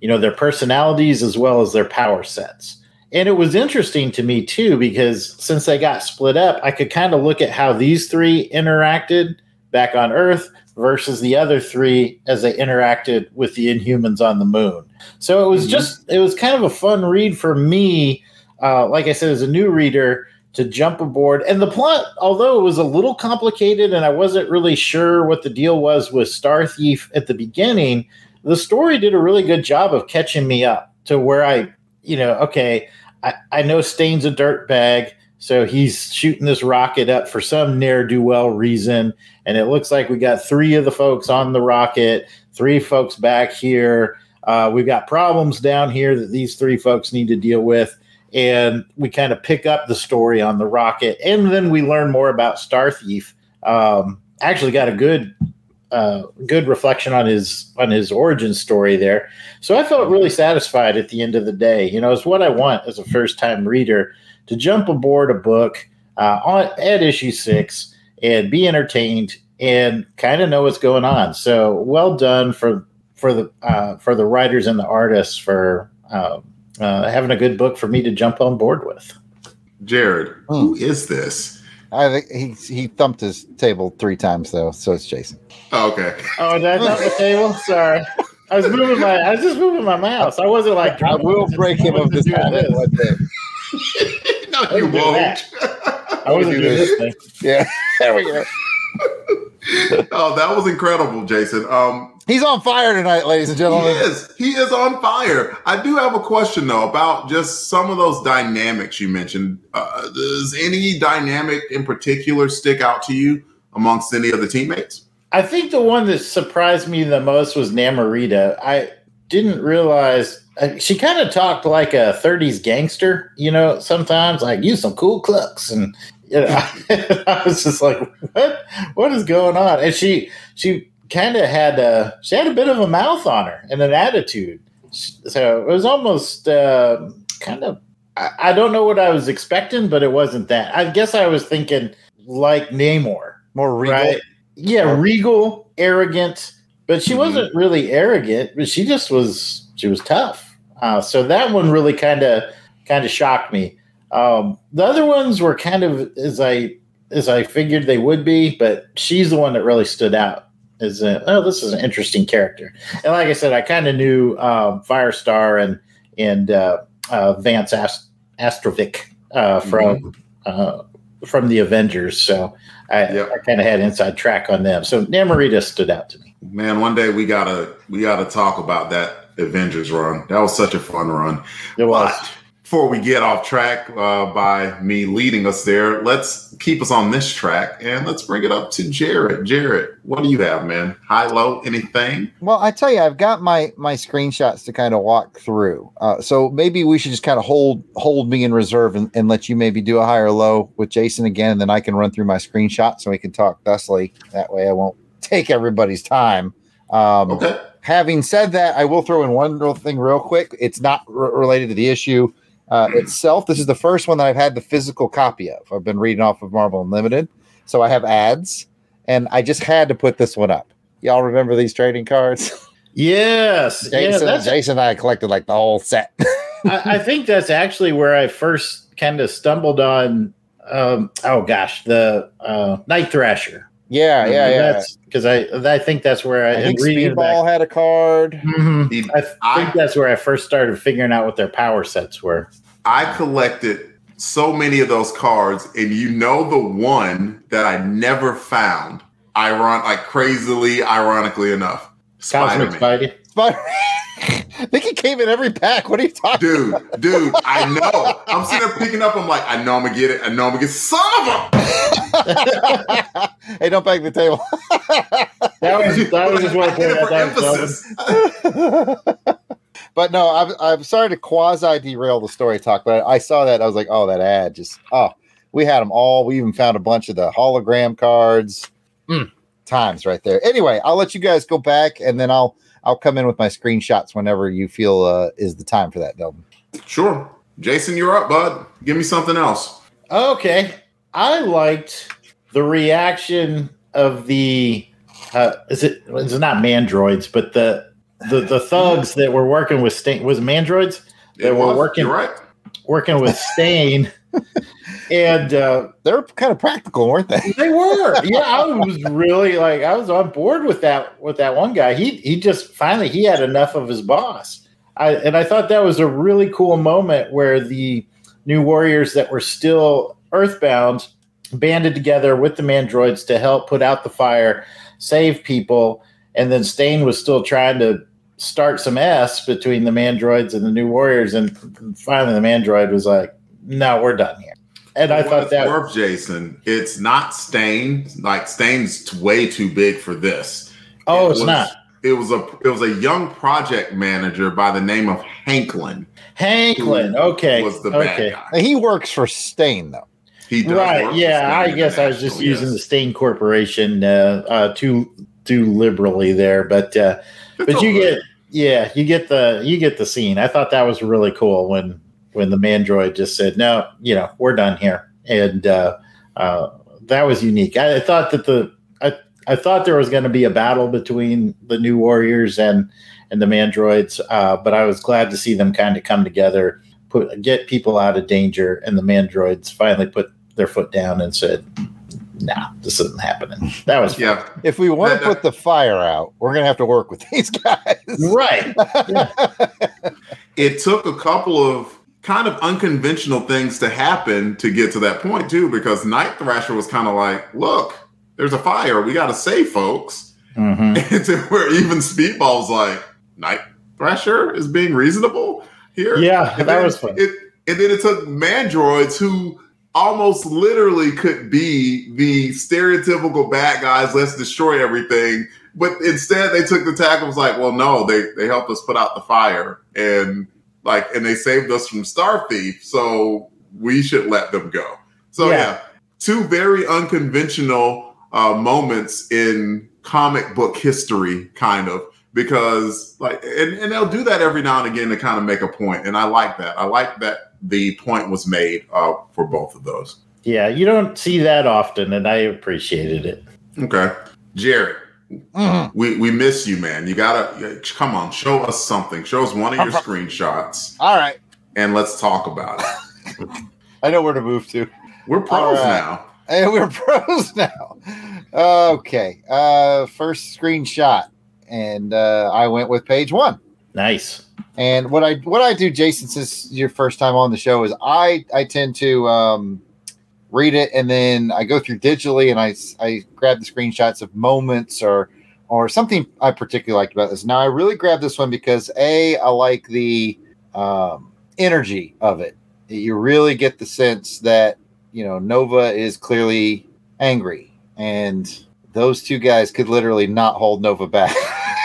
you know their personalities as well as their power sets. And it was interesting to me too because since they got split up, I could kind of look at how these three interacted back on Earth versus the other three as they interacted with the Inhumans on the moon. So it was mm-hmm. just it was kind of a fun read for me. Uh, like I said, as a new reader, to jump aboard. And the plot, although it was a little complicated and I wasn't really sure what the deal was with Star Thief at the beginning, the story did a really good job of catching me up to where I, you know, okay, I, I know Stain's a dirt bag. So he's shooting this rocket up for some ne'er do well reason. And it looks like we got three of the folks on the rocket, three folks back here. Uh, we've got problems down here that these three folks need to deal with and we kind of pick up the story on the rocket, and then we learn more about Star Thief. Um, actually, got a good uh, good reflection on his on his origin story there. So I felt really satisfied at the end of the day. You know, it's what I want as a first time reader to jump aboard a book uh, on at issue six and be entertained and kind of know what's going on. So well done for for the uh, for the writers and the artists for um, uh, having a good book for me to jump on board with. Jared, hmm. who is this? I think he he thumped his table three times though, so it's Jason. Oh, okay. Oh, did I thump the table? Sorry. I was moving my I was just moving my mouse. I wasn't like I will break him of this habit one day. no, you won't. I wasn't doing this thing. Yeah, there we go. oh, that was incredible, Jason. Um, He's on fire tonight, ladies and gentlemen. He is. He is on fire. I do have a question though about just some of those dynamics you mentioned. Uh, does any dynamic in particular stick out to you amongst any of the teammates? I think the one that surprised me the most was Namorita. I didn't realize uh, she kind of talked like a 30s gangster, you know, sometimes like use some cool clucks and you know, I was just like, what? What is going on? And she she kind of had a she had a bit of a mouth on her and an attitude. So it was almost uh, kind of I, I, don't know what I was expecting, but it wasn't that. I guess I was thinking like Namor, more regal. Right? Yeah, regal, arrogant, but she mm-hmm. wasn't really arrogant. But she just was she was tough. Uh, so that one really kind of kind of shocked me. Um, the other ones were kind of as I as I figured they would be, but she's the one that really stood out as a, oh, this is an interesting character. And like I said, I kind of knew um, Firestar and and uh, uh, Vance Ast- Astrovic uh, from uh, from the Avengers, so I, Yep. I kind of had inside track on them. So Namorita stood out to me. Man, one day we gotta we gotta talk about that Avengers run. That was such a fun run. It was. But before we get off track uh, by me leading us there, let's keep us on this track and let's bring it up to Jared. Jared, what do you have, man? High, low, anything? Well, I tell you, I've got my my screenshots to kind of walk through. Uh, so maybe we should just kind of hold hold me in reserve and, and let you maybe do a high or low with Jason again, and then I can run through my screenshots so we can talk thusly. That way, I won't take everybody's time. Um, Okay. Having said that, I will throw in one little thing real quick. It's not r- related to the issue uh, itself. This is the first one that I've had the physical copy of. I've been reading off of Marvel Unlimited, so I have ads, and I just had to put this one up. Y'all remember these trading cards? Yes, Jason, that's, Jason and I collected like the whole set. I, I think that's actually where I first kind of stumbled on. Um, oh gosh, the uh, Night Thrasher. yeah, yeah, yeah. Because I I think that's where I, I think in reading it Speedball had a card. Mhm. He- I think I- that's where I first started figuring out what their power sets were. I collected so many of those cards, and you know the one that I never found. Iron, like crazily, ironically enough, Spider-Man. Spidey. But I think he came in every pack. What are you talking? Dude, dude, I know. I'm sitting there picking up. I'm like, I know I'm gonna get it. I know I'm gonna get son of a. hey, don't bang the table. That was that was just one I did point it I for was emphasis. But no, I'm, I'm sorry to quasi derail the story talk, but I saw that. I was like, oh, that ad just, oh, we had them all. We even found a bunch of the hologram cards. Mm, times right there. Anyway, I'll let you guys go back and then I'll, I'll come in with my screenshots whenever you feel uh, is the time for that, Delvin. Sure, Jason, you're up, bud. Give me something else. Okay. I liked the reaction of the uh is it it's not mandroids, but the the the thugs that were working with Stane was it mandroids that It were was- working- right. working with Stane and uh They're kind of practical, weren't they? they were. Yeah, I was really like I was on board with that with that one guy. He he just finally he had enough of his boss. I and I thought that was a really cool moment where the new warriors that were still earthbound banded together with the mandroids to help put out the fire, save people, and then Stane was still trying to start some S between the mandroids and the new warriors and finally the mandroid was like, "No, we're done here." And I thought that worth, Jason. It's not Stane. Like Stane's way too big for this. Oh, It it's was- not. It was a it was a young project manager by the name of Hanklin Hanklin. Okay. was the okay. bad guy. He works for Stane, though. He does Right. Yeah. I guess I was just International, using the yes. Stane Corporation uh, uh, too too liberally there, but uh, It's but you all get good. Yeah you get the you get the scene. I thought that was really cool when when the mandroid just said no, you know we're done here, and uh, uh, that was unique. I, I thought that the I I thought there was going to be a battle between the new warriors and and the mandroids, uh, but I was glad to see them kind of come together, put get people out of danger, and the mandroids finally put their foot down and said, "No, this isn't happening." That was fun. Yeah. If we want to put the fire out, we're going to have to work with these guys. right. It took a couple of kind of unconventional things to happen to get to that point too, because Night Thrasher was kind of like, "Look, there's a fire. We got to save folks." Mhm. And to where even Speedball's like, Night Thrasher is being reasonable here. Yeah, And that was fun. It, and then it took Mandroids who almost literally could be the stereotypical bad guys, let's destroy everything. But instead they took the tack and was like, well, no, they, they helped us put out the fire and like and they saved us from Star Thief, so we should let them go. So Yeah. yeah, two very unconventional uh, moments in comic book history, kind of because like and, and they'll do that every now and again to kind of make a point and i like that i like that the point was made uh, for both of those Yeah, you don't see that often, and I appreciated it. okay jared Mhm. We we miss you, man. You gotta come on, show us something. Show us one of your screenshots, All right. and let's talk about it. I know where to move to. We're pros All right. now. Hey, we're pros now. Okay. Uh first screenshot. And uh I went with page one. Nice. And what I what I do, Jason, since your first time on the show, is I I tend to um, read it and then I go through digitally and I I grab the screenshots of moments or or something I particularly liked about this. Now I really grabbed this one because a I like the um, energy of it. You really get the sense that you know Nova is clearly angry, and those two guys could literally not hold Nova back.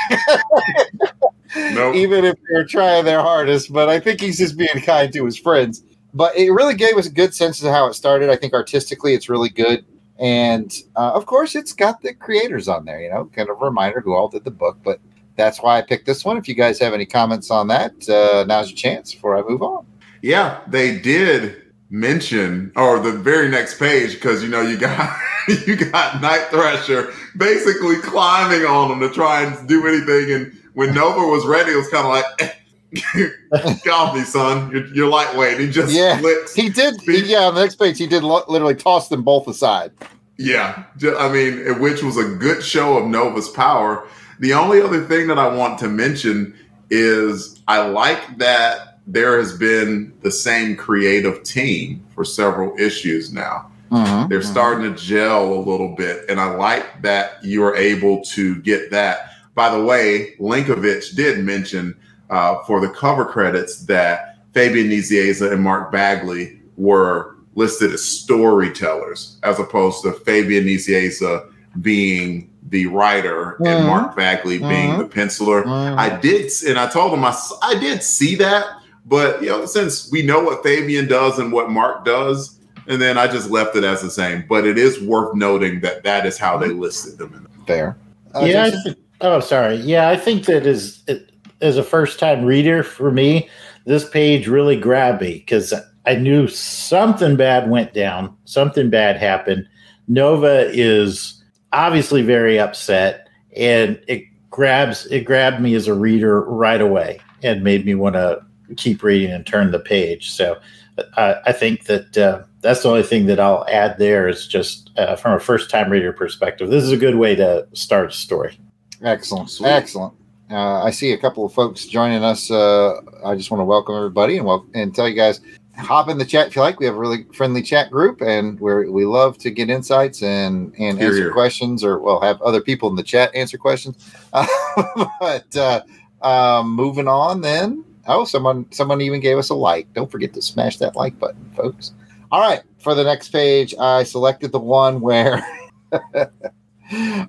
Nope. even if they're trying their hardest. But I think he's just being kind to his friends. But it really gave us a good sense of how it started. I think artistically, it's really good. And uh, of course, it's got the creators on there, you know, kind of a reminder who all did the book. But that's why I picked this one. If you guys have any comments on that, uh, now's your chance before I move on. Yeah, they did mention, or the very next page, because you know you got you got Night Thrasher basically climbing on him to try and do anything. And when Nova was ready, it was kind of like, "Get off me, son! You're, you're lightweight." He just Yeah. flicks. He did, he, yeah, on the next page, he did lo- literally toss them both aside. Yeah, I mean, which was a good show of Nova's power. The only other thing that I want to mention is I like that there has been the same creative team for several issues now. Mm-hmm, They're mm-hmm. starting to gel a little bit, and I like that you are able to get that. By the way, Linkovich did mention uh, for the cover credits that Fabian Nicieza and Mark Bagley were listed as storytellers, as opposed to Fabian Nicieza being the writer and Mhm. Mark Bagley being Mhm. the penciler. I did, and I told him I, s- I did see that, but you know, since we know what Fabian does and what Mark does, and then I just left it as the same. But it is worth noting that that is how they listed them. Fair. Uh, yeah. I Jason? thi- oh, sorry. Yeah, I think that is as a first time reader for me, this page really grabbed me because I knew something bad went down, something bad happened. Nova is obviously very upset, and it grabs it grabbed me as a reader right away and made me want to keep reading and turn the page. So uh, I think that uh, that's the only thing that I'll add there is just uh, from a first time reader perspective. This is a good way to start a story. Excellent. Sweet. Excellent. Uh, I see a couple of folks joining us. Uh, I just want to welcome everybody and welcome and tell you guys hop in the chat if you like. We have a really friendly chat group, and we we love to get insights and and Hear, answer hear. questions, or well, have other people in the chat answer questions. Uh, but uh, um, moving on, then. Oh, someone someone even gave us a like. Don't forget to smash that like button, folks. All right, for the next page, I selected the one where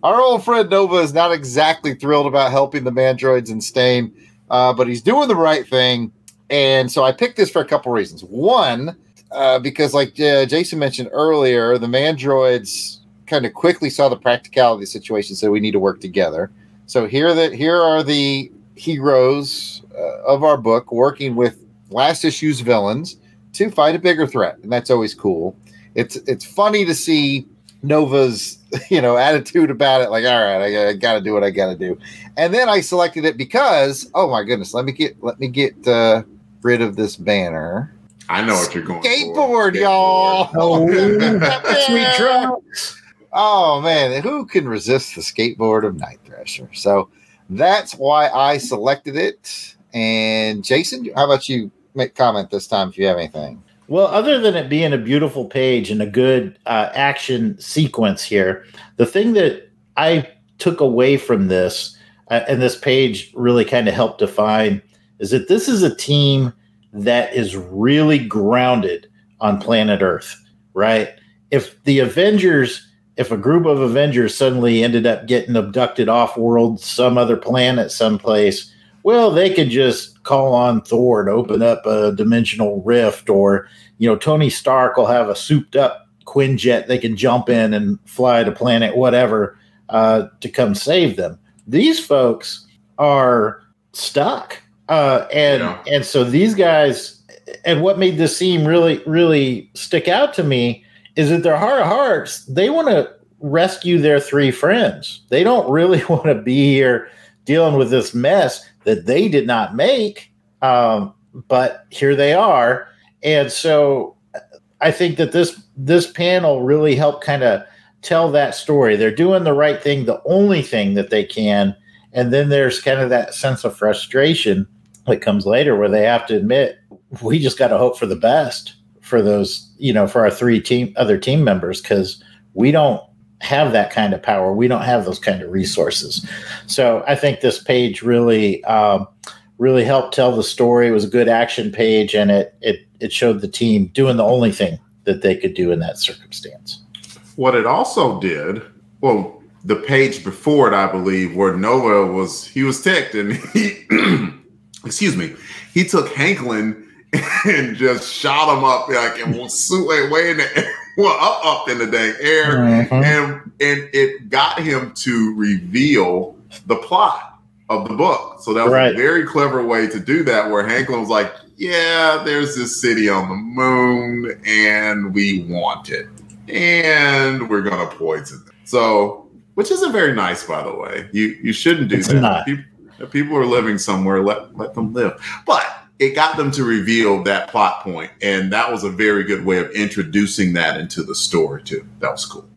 our old friend Nova is not exactly thrilled about helping the mandroids in Stane, uh, but he's doing the right thing. And so I picked this for a couple reasons. One, uh, because like uh, Jason mentioned earlier, the mandroids kind of quickly saw the practicality of the situation, so we need to work together. So here that here are the heroes uh, of our book working with last issue's villains to fight a bigger threat, and that's always cool. It's it's funny to see Nova's you know attitude about it, like all right, I, I got to do what I got to do, and then I selected it because oh my goodness, let me get let me get uh, rid of this banner. I know what you're going for. Skateboard, y'all. Sweet trucks. Oh man, who can resist the skateboard of Night Thrasher? So that's why I selected it. And Jason, how about you make comment this time if you have anything? Well, other than it being a beautiful page and a good uh, action sequence here, the thing that I took away from this, uh, and this page really kind of helped define, is that this is a team that is really grounded on planet Earth, right? If the Avengers, if a group of Avengers suddenly ended up getting abducted off world, some other planet, someplace, well, they could just call on Thor to open up a dimensional rift, or you know, Tony Stark will have a souped up Quinjet they can jump in and fly to planet whatever uh, to come save them. These folks are stuck, uh, and Yeah. and so these guys, and what made this scene really really stick out to me is that their heart of hearts they want to rescue their three friends. They don't really want to be here dealing with this mess that they did not make. Um, but here they are. And so I think that this this panel really helped kind of tell that story. They're doing the right thing, the only thing that they can. And then there's kind of that sense of frustration that comes later where they have to admit we just got to hope for the best for those, you know, for our three team other team members because we don't have that kind of power. We don't have those kind of resources. So I think this page really, um, really helped tell the story. It was a good action page, and it it it showed the team doing the only thing that they could do in that circumstance. What it also did, well, the page before it, I believe, where Nova was, he was ticked, and he, excuse me, he took Hanklin and just shot him up like and was way, way in the air, well, up, up in the dang air, Mhm. and and it got him to reveal the plot of the book. So that was Right. a very clever way to do that, where Hanklin was like, "Yeah, there's this city on the moon, and we want it, and we're gonna poison it." So, which isn't very nice, by the way. You you shouldn't do It's that. not. People, if people are living somewhere, let let them live. But it got them to reveal that plot point, and that was a very good way of introducing that into the story too. That was cool.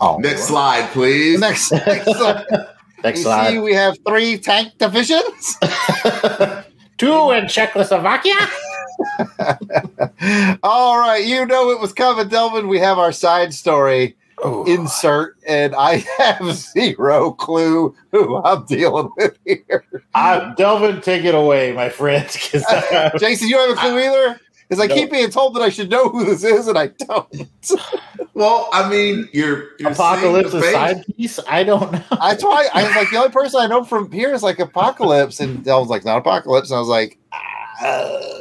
Oh, Next slide, please. Next, next slide. Next you slide. see, we have three tank divisions. Two in Czechoslovakia. All right, you know it was coming, Delvin. We have our side story insert, and I have zero clue who I'm dealing with here. Uh, Delvin, take it away, my friend. 'cause, uh, Jason, you have a clue either? Because I No. keep being told that I should know who this is, and I don't. Well, I mean, you're, you're Apocalypse is the side piece. I don't know. That's why I was like the only person I know from here is like Apocalypse, and I was like not Apocalypse, and I was like, ah,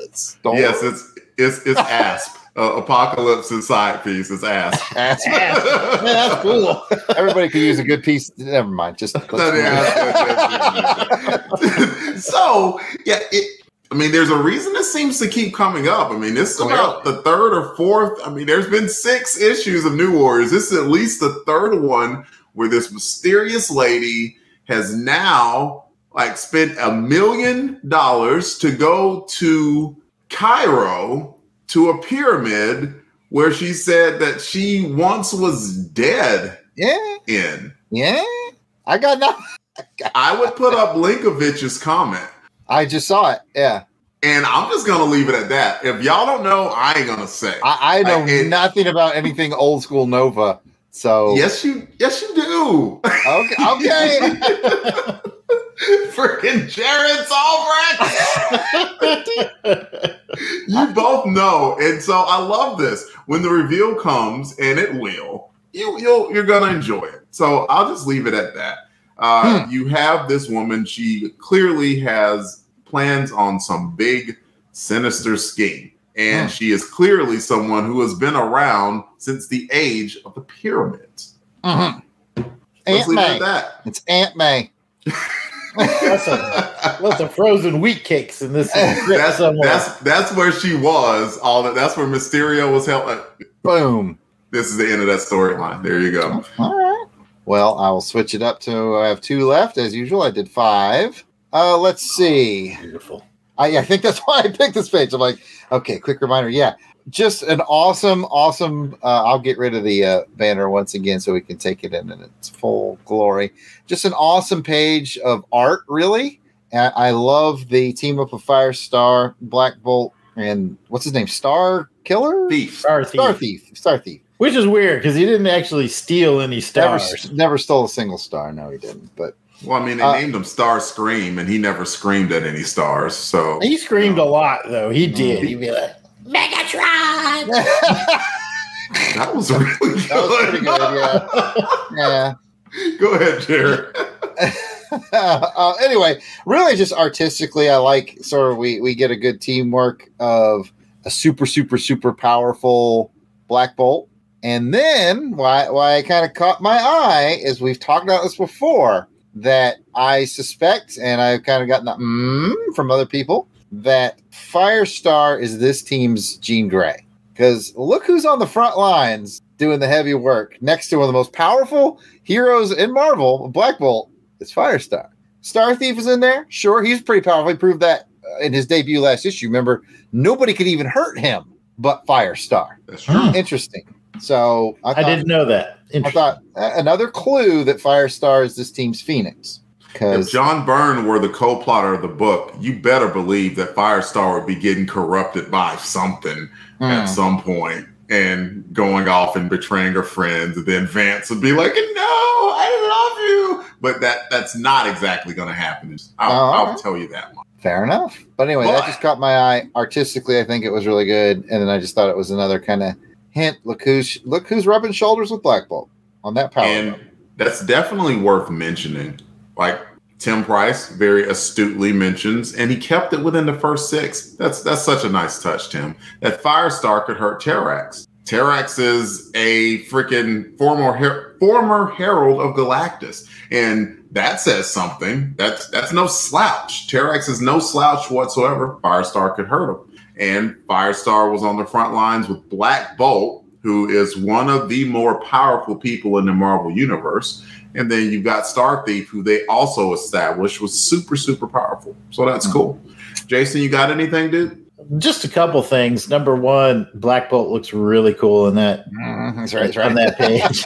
it's face. Yes, it's it's it's Asp. Uh, Apocalypse and side piece is ass, Asp. Yeah, that's cool. Everybody could use a good piece. Never mind. Just let's No, yeah, so yeah, it, I mean, there's a reason this seems to keep coming up. I mean, this is about the third or fourth. I mean, there's been six issues of New Warriors. This is at least the third one where this mysterious lady has now like spent a million dollars to go to Cairo to a pyramid where she said that she once was dead yeah, in. yeah. I got nothing. I would put up Linkovich's comment. I just saw it. Yeah, And I'm just gonna leave it at that. If y'all don't know, I ain't gonna say. I, I know it- nothing about anything old school Nova. So yes, you yes you do. okay, okay. Freaking Jared Albrecht. you both know, and so I love this. When the reveal comes, and it will, you you'll you're gonna enjoy it. So I'll just leave it at that. Uh, You have this woman. She clearly has plans on some big, sinister scheme, and Hmm. she is clearly someone who has been around since the age of the pyramids. Mhm. Let's Aunt leave it at that. It's Aunt May. That's a, lots of frozen wheat cakes in this that's somewhere. that's that's where she was. All that. That's where Mysterio was held. uh, Boom. This is the end of that storyline. There you go. All right. Well, I will switch it up to I have two left as usual. I did five. Uh, let's see. Beautiful. I, I think that's why I picked this page. I'm like, okay, quick reminder. Yeah, just an awesome, awesome. Uh, I'll get rid of the uh, banner once again so we can take it in in its full glory. Just an awesome page of art, really. And I love the team up of Firestar, Black Bolt, and what's his name? Star Killer, Thief. Star Thief. Star Thief, Star Thief. Which is weird because he didn't actually steal any stars. never stole a single star. No, he didn't. But Well, I mean, they Uh, named him Starscream, and he never screamed at any stars. So He screamed a lot though. He did. Mm. He'd be like, Megatron. that that was really good. was pretty good. Yeah, yeah. Go ahead, Jared. uh, anyway, really, just artistically, I like sort of we we get a good teamwork of a super super super powerful Black Bolt, and then why why I kind of caught my eye is we've talked about this before that I suspect, and I've kind of gotten that mm from other people that Firestar is this team's Jean Grey because look who's on the front lines doing the heavy work next to one of the most powerful heroes in Marvel, Black Bolt. It's Firestar. Star Thief is in there. Sure, he's pretty powerful. He proved that uh, in his debut last issue. Remember, nobody could even hurt him but Firestar. That's true. Interesting. So I, I didn't know that. I thought uh, another clue that Firestar is this team's Phoenix. If Because John Byrne were the co-plotter of the book, you better believe that Firestar would be getting corrupted by something at hmm. some point and going off and betraying her friends. And then Vance would be like, "No, I love you," but that that's not exactly going to happen. I'll, Oh, I'll tell you that much. Fair enough. But anyway, that just caught my eye. Artistically, I think it was really good. And then I just thought it was another kind of hint. Look who's look who's rubbing shoulders with Black Bolt on that power. and level. that's definitely worth mentioning. Like Tim Price very astutely mentions, and he kept it within the first six. That's that's such a nice touch, Tim. That Firestar could hurt Terrax. Terrax is a freaking former her- former herald of Galactus, and that says something. That's that's no slouch. Terrax is no slouch whatsoever. Firestar could hurt him, and Firestar was on the front lines with Black Bolt, who is one of the more powerful people in the Marvel universe. And then you've got Star Thief, who they also established was super, super powerful. So that's mm-hmm. cool. Jason, you got anything, dude? Just a couple things. Number one, Black Bolt looks really cool in that mm-hmm. that's right, that's on that page.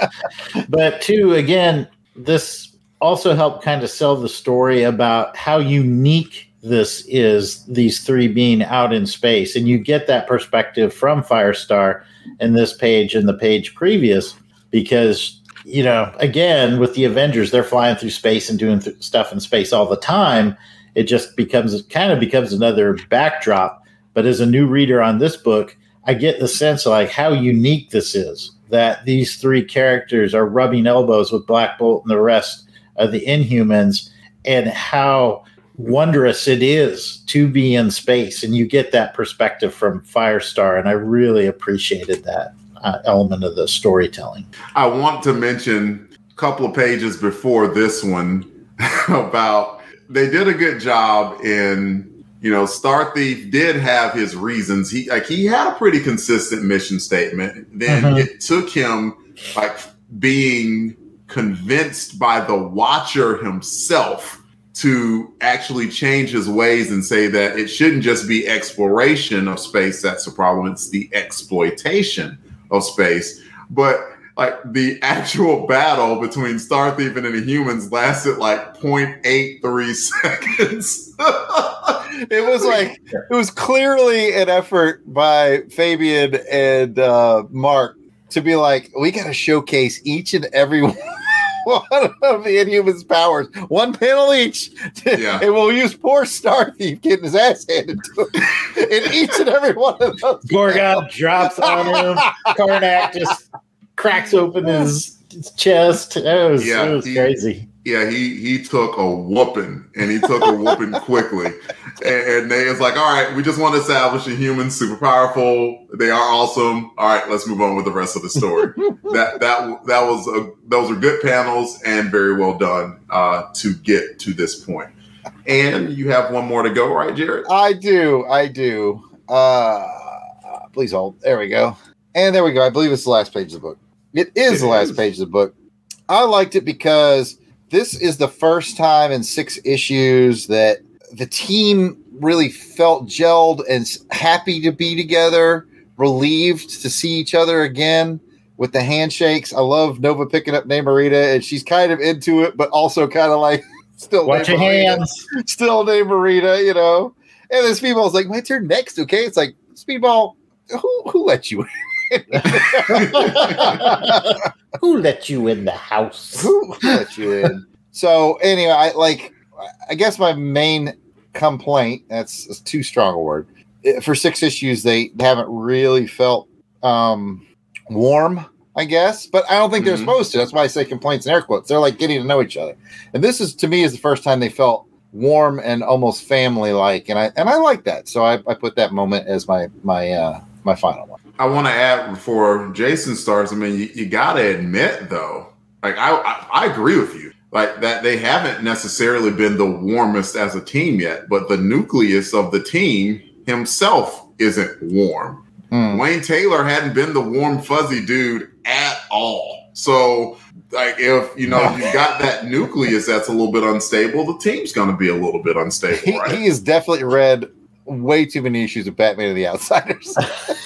but two, again, this also helped kind of sell the story about how unique this is, these three being out in space. And you get that perspective from Firestar in this page and the page previous, because, you know, again, with the Avengers, they're flying through space and doing th- stuff in space all the time. It just becomes, it kind of becomes another backdrop. But as a new reader on this book, I get the sense of like how unique this is that these three characters are rubbing elbows with Black Bolt and the rest of the Inhumans, and how wondrous it is to be in space. And you get that perspective from Firestar, and I really appreciated that uh, element of the storytelling. I want to mention a couple of pages before this one about they did a good job in you know Star Thief did have his reasons. He like he had a pretty consistent mission statement. Then Mhm. it took him like being convinced by the Watcher himself to actually change his ways and say that it shouldn't just be exploration of space that's the problem. It's the exploitation of space. But like the actual battle between Star Thief and the humans lasted like 0.83 seconds. it was like it was clearly an effort by Fabian and uh, Mark to be like, we got to showcase each and every one of the Inhumans' powers, one panel each, Yeah. and we'll use poor Star Thief getting his ass handed to him in each and every one of those. Gorgon drops on him. Karnak just cracks open his, his chest. It was, Yeah, it was he- crazy. yeah, he he took a whooping and he took a whooping quickly. And, and they is like, all right, we just want to establish the humans super powerful. They are awesome. All right, let's move on with the rest of the story. that that that was a, those are good panels and very well done uh, to get to this point. And you have one more to go, right, Jared? I do. I do. Uh, please hold. There we go. And there we go. I believe it's the last page of the book. It is It the last is. page of the book. I liked it because this is the first time in six issues that the team really felt gelled and happy to be together, relieved to see each other again with the handshakes. I love Nova picking up Namorita, and she's kind of into it, but also kind of like still Watch your Namorita hands. still named Marita, you know. And then Speedball's like, my turn next, okay? It's like, Speedball, who who let you in? Who let you in the house? who let you in? So anyway, I like I guess my main complaint, that's, that's too strong a word. eh, For six issues, they haven't really felt um warm, I guess. But I don't think they're Mhm. supposed to. That's why I say complaints in air quotes. They're like getting to know each other. And this is to me is the first time they felt warm and almost family like. And I and I like that. So I, I put that moment as my my uh my final one. I want to add before Jason starts. I mean, you, you got to admit though, like I, I I agree with you, like that they haven't necessarily been the warmest as a team yet, but the nucleus of the team himself isn't warm. Hmm. Dwayne Taylor hadn't been the warm fuzzy dude at all. So, like, if you know you've got that nucleus that's a little bit unstable, the team's going to be a little bit unstable, He, right? he has definitely read way too many issues of Batman and the Outsiders.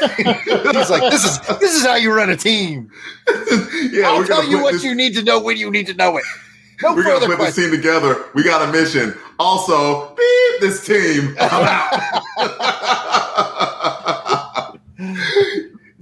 He's like, this is this is how you run a team. yeah, I'll tell you what this- you need to know when you need to know it. No We're gonna further put this team together. We got a mission. Also, beep this team. I'm out.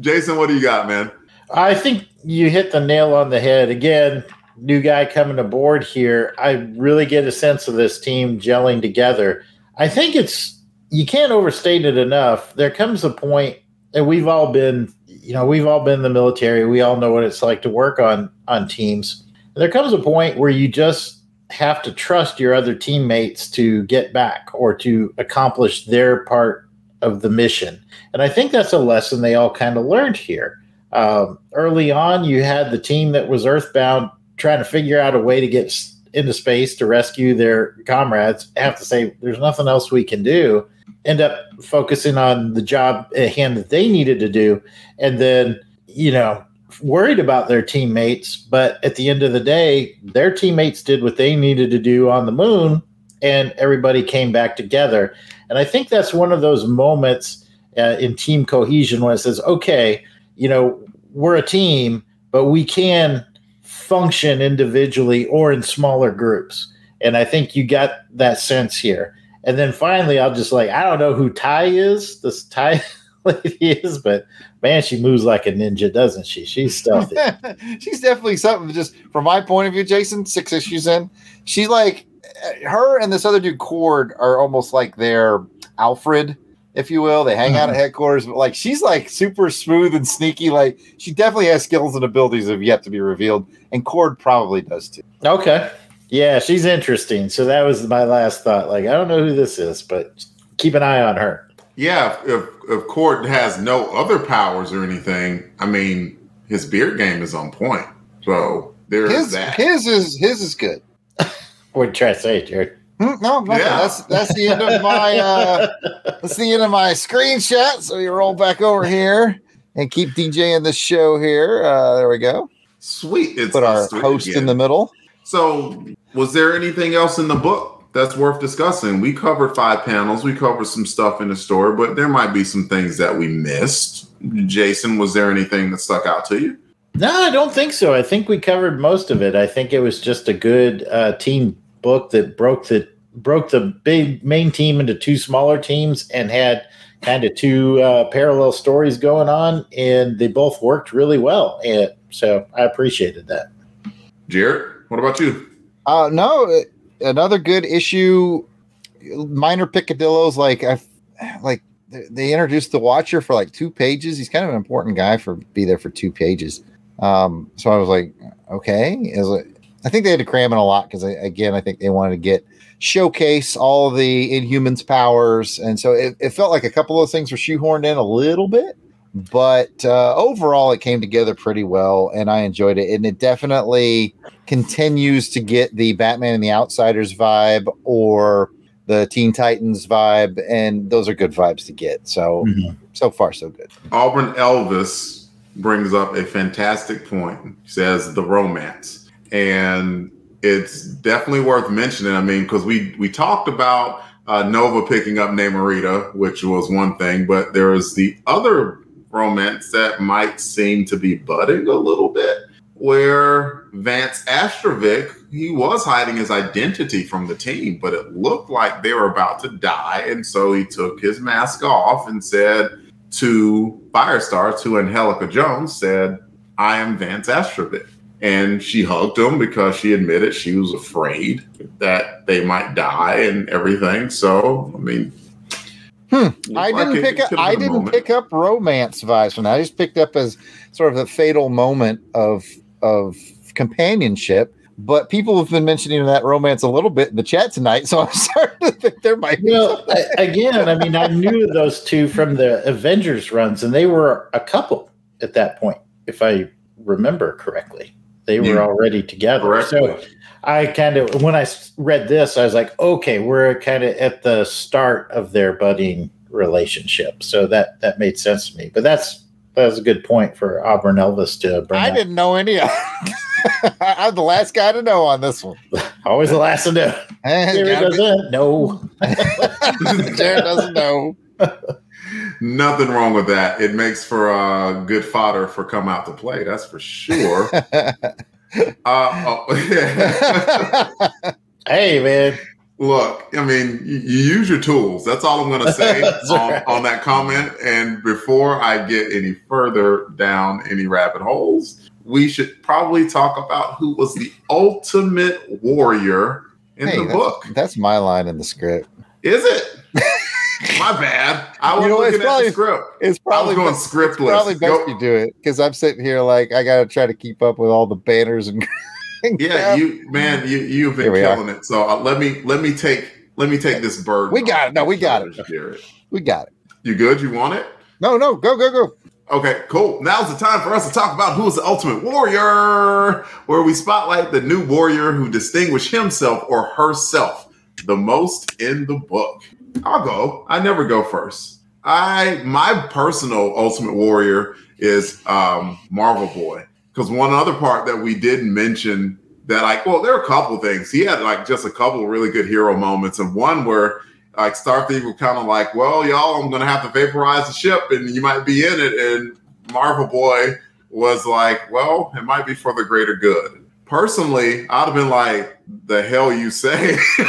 Jason, what do you got, man? I think you hit the nail on the head. Again, new guy coming aboard here. I really get a sense of this team gelling together. I think it's, you can't overstate it enough. There comes a point, and we've all been, you know, we've all been in the military. We all know what it's like to work on on teams. There comes a point where you just have to trust your other teammates to get back or to accomplish their part of the mission. And I think that's a lesson they all kind of learned here. Um, early on, you had the team that was Earthbound trying to figure out a way to get into space to rescue their comrades. I Have to say, there's nothing else we can do. End up focusing on the job at hand that they needed to do, and then you know worried about their teammates. But at the end of the day, their teammates did what they needed to do on the moon, and everybody came back together. And I think that's one of those moments uh, in team cohesion when it says, okay, you know, we're a team, but we can function individually or in smaller groups. And I think you got that sense here. And then finally, I'll just like, I don't know who Tai is, this Tai lady is, but man, she moves like a ninja, doesn't she? She's stealthy. she's definitely something. Just from my point of view, Jason, six issues in, she's like eh, her and this other dude, Chord, are almost like their Alfred, if you will. They hang out at hmm. headquarters, but like she's like super smooth and sneaky. Like she definitely has skills and abilities that have yet to be revealed, and Chord probably does too. okay. Yeah, she's interesting. So that was my last thought. Like, I don't know who this is, but keep an eye on her. Yeah, if, if if Chord has no other powers or anything, I mean, his beard game is on point. So there is His that. his is his is good. What you try to say, Jared? Hmm, No, nothing. Yeah. That's that's the end of my uh that's the end of my screenshot. So you roll back over here and keep DJing the show here. Uh there we go. Sweet. It's Put our host again. in the middle. So, was there anything else in the book that's worth discussing? We covered five panels. We covered some stuff in the story, but there might be some things that we missed. Jason, was there anything that stuck out to you? No, I don't think so. I think we covered most of it. I think it was just a good uh, team book that broke the broke the big main team into two smaller teams and had kind of two uh, parallel stories going on, and they both worked really well. And so I appreciated that. Jared, what about you? Uh no, uh, another good issue minor picadillos like I like they- introduced the watcher for like two pages. He's kind of an important guy for be there for two pages. Um so I was like okay, is it I think they had to cram in a lot because again, I think they wanted to get showcase all the Inhumans powers, and so it, it felt like a couple of things were shoehorned in a little bit, but uh, overall it came together pretty well, and I enjoyed it. And it definitely continues to get the Batman and the Outsiders vibe or the Teen Titans vibe, and those are good vibes to get. So so far so good. Auburn Elvis brings up a fantastic point. He says the romance. And it's definitely worth mentioning. I mean, because we we talked about uh, Nova picking up Namorita, which was one thing, but there is the other romance that might seem to be budding a little bit, where Vance Astrovic he was hiding his identity from the team, but it looked like they were about to die, and so he took his mask off and said to Firestar, to Angelica Jones, said, "I am Vance Astrovic." and she hugged him because she admitted she was afraid that they might die and everything. So, I mean, Hmm. looks I didn't it pick up. could've I didn't moment. pick up romance vibes from that. I just picked up as sort of the fatal moment of of companionship. But people have been mentioning that romance a little bit in the chat tonight, so I'm starting to think there might be. Well. I- again, I mean, I knew those two from the Avengers runs, and they were a couple at that point, if I remember correctly. They were Yeah. already together. Correctly. So I kind of, when I read this, I was like, okay, we're kind of at the start of their budding relationship. So that that made sense to me. But that's that was a good point for Auburn Elvis to bring. I up. didn't know any of I'm the last guy to know on this one. Always the last to know. Jerry doesn't know. Jared doesn't know. Nothing wrong with that. It makes for uh, good fodder for come out to play. That's for sure. uh, oh, Hey man, Look, I mean, you, you use your tools. That's all I'm going to say on, right. on that comment. And before I get any further down any rabbit holes, we should probably talk about who was the ultimate warrior in Hey, the that's- book. That's my line in the script. Is it? My bad. I was You know, looking at probably- the script. It's I probably was going best, scriptless. probably best Go- you do it because I'm sitting here like I got to try to keep up with all the banners and. and yeah, crap. you man, you you've been we are. killing it. So uh, let me let me take let me take this bird. We got it. No, we got it. Jared. we got it. You good? You want it? No, no, go, go, go. Okay, cool. Now's the time for us to talk about who is the ultimate warrior, where we spotlight the new warrior who distinguished himself or herself the most in the book. I'll go. I never go first. I my personal ultimate warrior is um, Marvel Boy because one other part that we didn't mention that like well there are a couple things he had like just a couple really good hero moments and one where like Starfleet were kind of like, well, y'all, I'm gonna have to vaporize the ship, and you might be in it. And Marvel Boy was like, well, it might be for the greater good. Personally, I'd have been like, the hell you say? you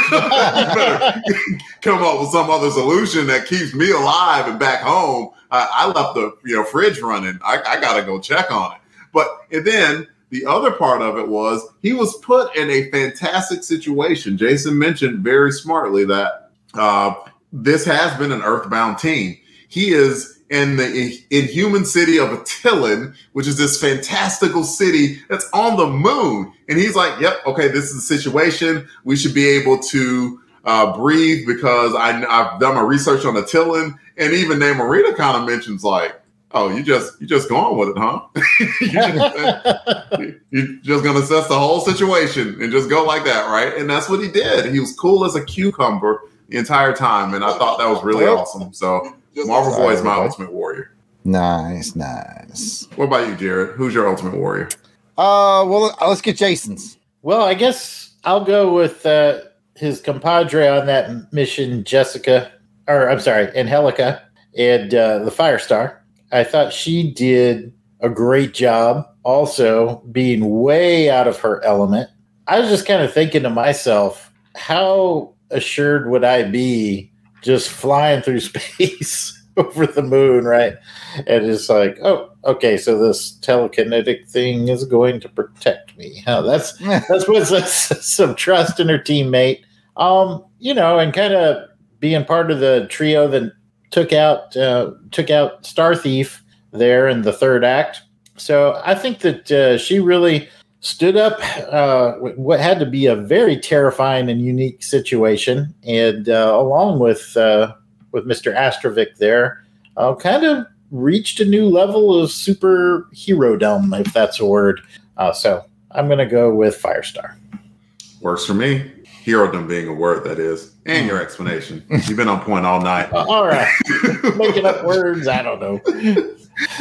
come up with some other solution that keeps me alive and back home. I, I left the you know fridge running. I, I gotta go check on it. But and then the other part of it was he was put in a fantastic situation. Jason mentioned very smartly that uh, this has been an earthbound team. He is in the inhuman city of Attilan, which is this fantastical city that's on the moon. And he's like, yep, okay, this is the situation. We should be able to uh, breathe because I, I've done my research on Attilan. And even Namorita kind of mentions like, oh, you just you just going with it, huh? you just, you're just gonna assess the whole situation and just go like that, right? And that's what he did. He was cool as a cucumber the entire time, and I thought that was really awesome. So Marvel Boy is my everybody. ultimate warrior. Nice, nice. What about you, Jared? Who's your ultimate warrior? Uh, well, uh, let's get Jason's. Well, I guess I'll go with uh, his compadre on that mission, Jessica, or I'm sorry, Angelica, and uh, the Firestar. I thought she did a great job, also being way out of her element. I was just kind of thinking to myself, how assured would I be just flying through space over the moon, right? And it's like, oh, okay, so this telekinetic thing is going to protect me. Huh, that's that's what that's some trust in her teammate. Um, you know, and kind of being part of the trio that took out uh, took out Star Thief there in the third act. So I think that uh, she really stood up uh, what had to be a very terrifying and unique situation, and uh, along with uh, with Mister Astrovic there, uh, kind of reached a new level of superhero dome, if that's a word. Uh, so I'm going to go with Firestar. Works for me. Herodom being a word, that is, and your explanation. You've been on point all night. All right, making up words. I don't know.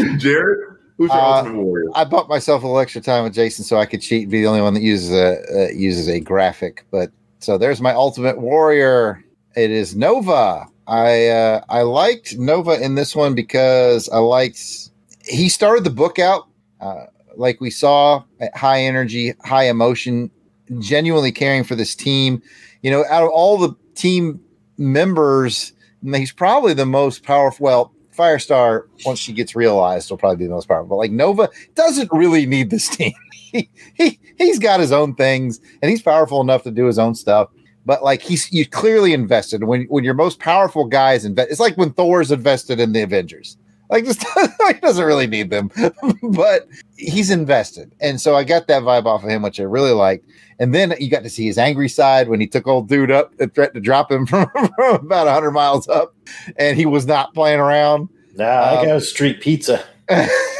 Jared, who's your Uh, ultimate warrior? I bought myself a little extra time with Jason so I could cheat and be the only one that uses a uh, uses a graphic. But so there's my ultimate warrior. It is Nova. I uh, I liked Nova in this one because I liked he started the book out uh, like we saw at high energy, high emotion, genuinely caring for this team. You know, out of all the team members, he's probably the most powerful. Well, Firestar, once she gets realized, will probably be the most powerful. But like Nova doesn't really need this team. he, he he's got his own things and he's powerful enough to do his own stuff. But like he's you clearly invested when when your most powerful guys invest. It's like when Thor's invested in the Avengers. Like just he doesn't really need them, but he's invested, and so I got that vibe off of him, which I really liked. And then you got to see his angry side when he took old dude up and threatened to drop him from, from about hundred miles up, and he was not playing around. Nah, I Um, got street pizza.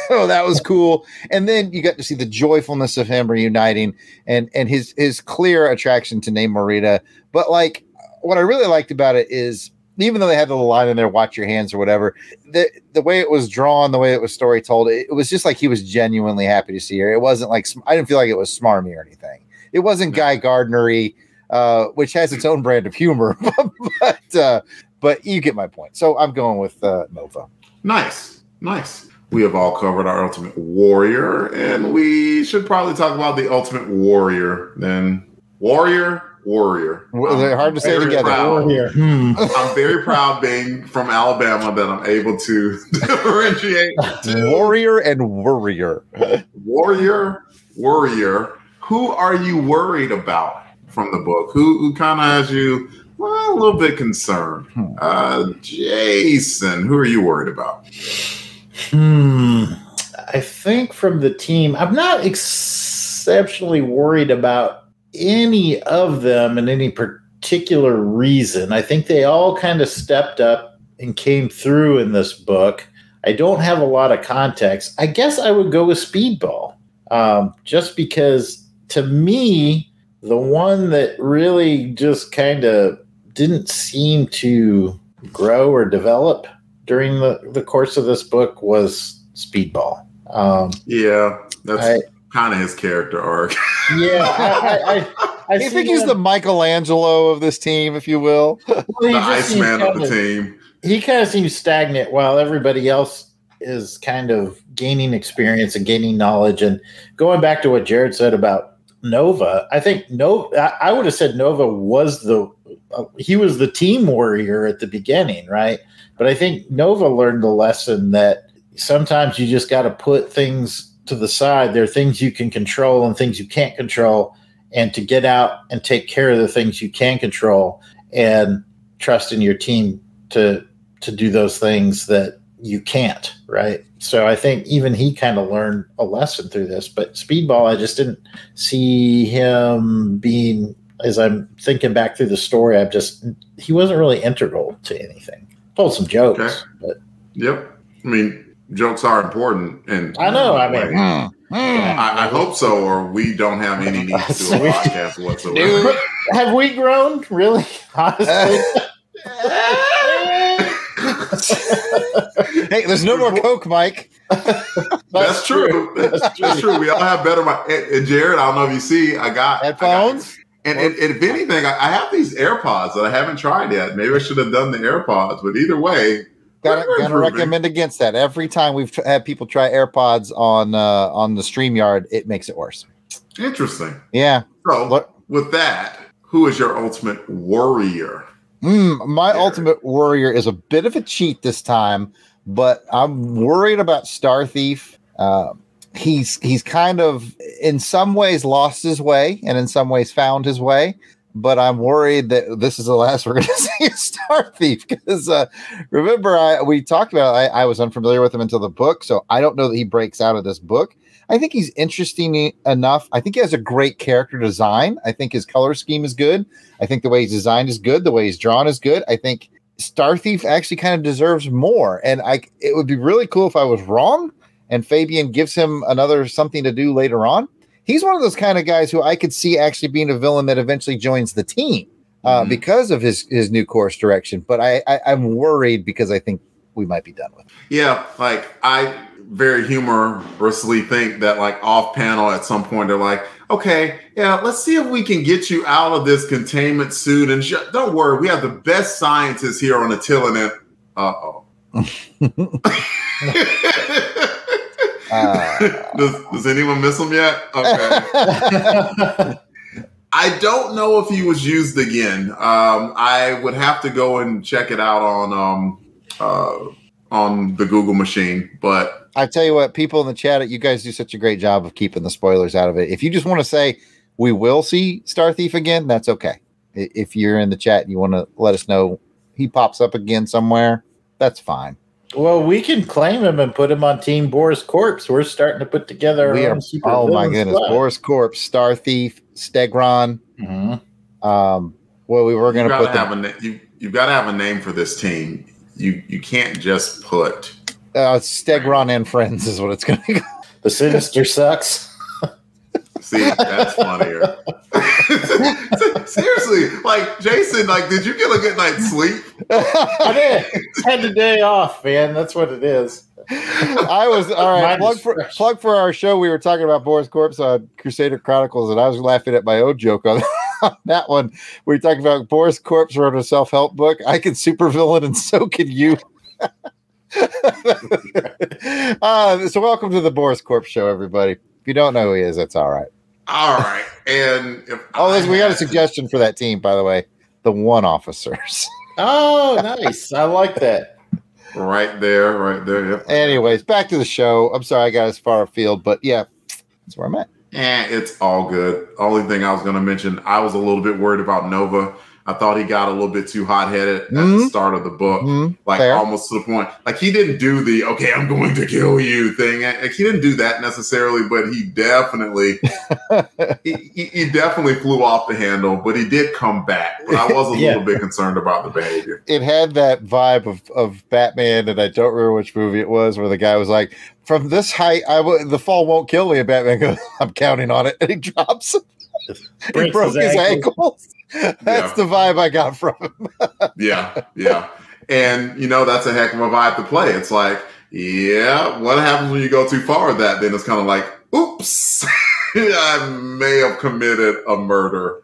oh, that was cool. And then you got to see the joyfulness of him reuniting and and his his clear attraction to Namorita. But like what I really liked about it is even though they had the little line in there, "Watch your hands" or whatever, the the way it was drawn, the way it was story told, it, it was just like he was genuinely happy to see her. It wasn't like I didn't feel like it was smarmy or anything. It wasn't Guy Gardnery, uh, which has its own brand of humor, but uh, but you get my point. So I'm going with uh, Nova. Nice, nice. We have all covered our Ultimate Warrior, and we should probably talk about the Ultimate Warrior. Then Warrior, Warrior. W- They're hard to say together. proud. Here. Hmm. I'm very proud being from Alabama that I'm able to differentiate Warrior and Warrior. Warrior, Warrior. Who are you worried about from the book? Who, who kind of has you well, a little bit concerned? Hmm. Uh, Jason, who are you worried about? Hmm. I think from the team, I'm not exceptionally worried about any of them in any particular reason. I think they all kind of stepped up and came through in this book. I don't have a lot of context. I guess I would go with Speedball, um, just because to me, the one that really just kind of didn't seem to grow or develop during the, the course of this book was Speedball. Um, Yeah, that's I, kind of his character arc. yeah, I, I, I, I I think he's him- the Michelangelo of this team, if you will. well, he the just seems Iceman of kind the of- team. he kind of seems stagnant while everybody else is kind of gaining experience and gaining knowledge. And going back to what Jared said about Nova, I think Nova. I, I would have said Nova was the uh, he was the team warrior at the beginning, right? But I think Nova learned the lesson that sometimes you just got to put things to the side. There are things you can control and things you can't control, and to get out and take care of the things you can control and trust in your team to to do those things that you can't, right? So I think even he kind of learned a lesson through this. But Speedball, I just didn't see him being. As I'm thinking back through the story, I've just he wasn't really integral to anything. Told some jokes, Okay. but Yep. I mean, jokes are important, and I know, I mean- Mm, mm. I, I hope so, or we don't have any need to do a podcast whatsoever. Dude. have we grown really? Honestly, hey, there's no more Coke, Mike. That's, true. That's, true. We all have better. mi- And, and Jared, I don't know if you see, I got I got- Headphones? and, and, and if anything, I, I have these AirPods that I haven't tried yet. Maybe I should have done the AirPods, but either way, Gotta, gotta recommend against that. Every time we've tr- had people try AirPods on uh, on the StreamYard, it makes it worse. Interesting. Yeah. So, Look- with that, who is your ultimate warrior? Mm, my There. ultimate warrior is a bit of a cheat this time, but I'm worried about Star Thief. Uh, he's he's kind of in some ways lost his way, and in some ways found his way. But I'm worried that this is the last we're going to see Star Thief because uh, remember I we talked about I, I was unfamiliar with him until the book, so I don't know that he breaks out of this book. I think he's interesting enough. I think he has a great character design. I think his color scheme is good. I think the way he's designed is good. The way he's drawn is good. I think Star Thief actually kind of deserves more. And I it would be really cool if I was wrong and Fabian gives him another something to do later on. He's one of those kind of guys who I could see actually being a villain that eventually joins the team uh, Mhm. because of his his new course direction. But I, I I'm worried because I think we might be done with. It. Yeah, like I very humorously think that like off panel at some point they're like, okay, yeah, let's see if we can get you out of this containment suit and sh- don't worry, we have the best scientists here on Attilan. Uh oh. Uh, does, does anyone miss him yet? Okay. I don't know if he was used again. Um, I would have to go and check it out on um, uh, on the Google machine. But I tell you what, people in the chat, you guys do such a great job of keeping the spoilers out of it. If you just want to say we will see Star Thief again, that's okay. If you're in the chat and you want to let us know he pops up again somewhere, that's fine. Well, we can claim him and put him on Team Boris Corpse. We're starting to put together. Our we are. own super Oh my goodness, squad. Boris Corpse, Star Thief, Stegron. Mhm. Um, well, we were going to put have them, a na- you've got to have a name for this team. You you can't just put uh, Stegron and Friends is what it's going to be. The Sinister sucks. See, that's funnier. Seriously, like Jason, like, did you get a good night's sleep? I did. Had the day off, man. That's what it is. I was all right. Mine Plug for fresh. plug for our show. We were talking about Boris Corpse on Crusader Chronicles, and I was laughing at my own joke on that one. We were talking about Boris Corpse wrote a self help book. I can supervillain, and so can you. uh, so, welcome to the Boris Corpse show, everybody. If you don't know who he is, that's all right. All right, and if Oh, I we got a had- suggestion for that team, by the way. The one officers. Oh, nice. I like that. right there, right there. Yep. Anyways, back to the show. I'm sorry I got as far afield, but yeah, that's where I'm at. Eh, it's all good. Only thing I was going to mention, I was a little bit worried about Nova. I thought he got a little bit too hot headed at the Mhm. start of the book, Mhm, like fair. almost to the point. Like he didn't do the "okay, I'm going to kill you" thing. Like, he didn't do that necessarily, but he definitely, he, he, he definitely flew off the handle. But he did come back. But I was a Yeah. little bit concerned about the behavior. it had that vibe of, of Batman, and I don't remember which movie it was, where the guy was like, "From this height, I w- the fall won't kill me." And Batman goes, "I'm counting on it," and he drops. he Breaks broke his, ankle. ankles. That's the vibe I got from him. Yeah, yeah. And you know, that's a heck of a vibe to play. It's like, yeah, what happens when you go too far with that? Then it's kind of like, oops, I may have committed a murder.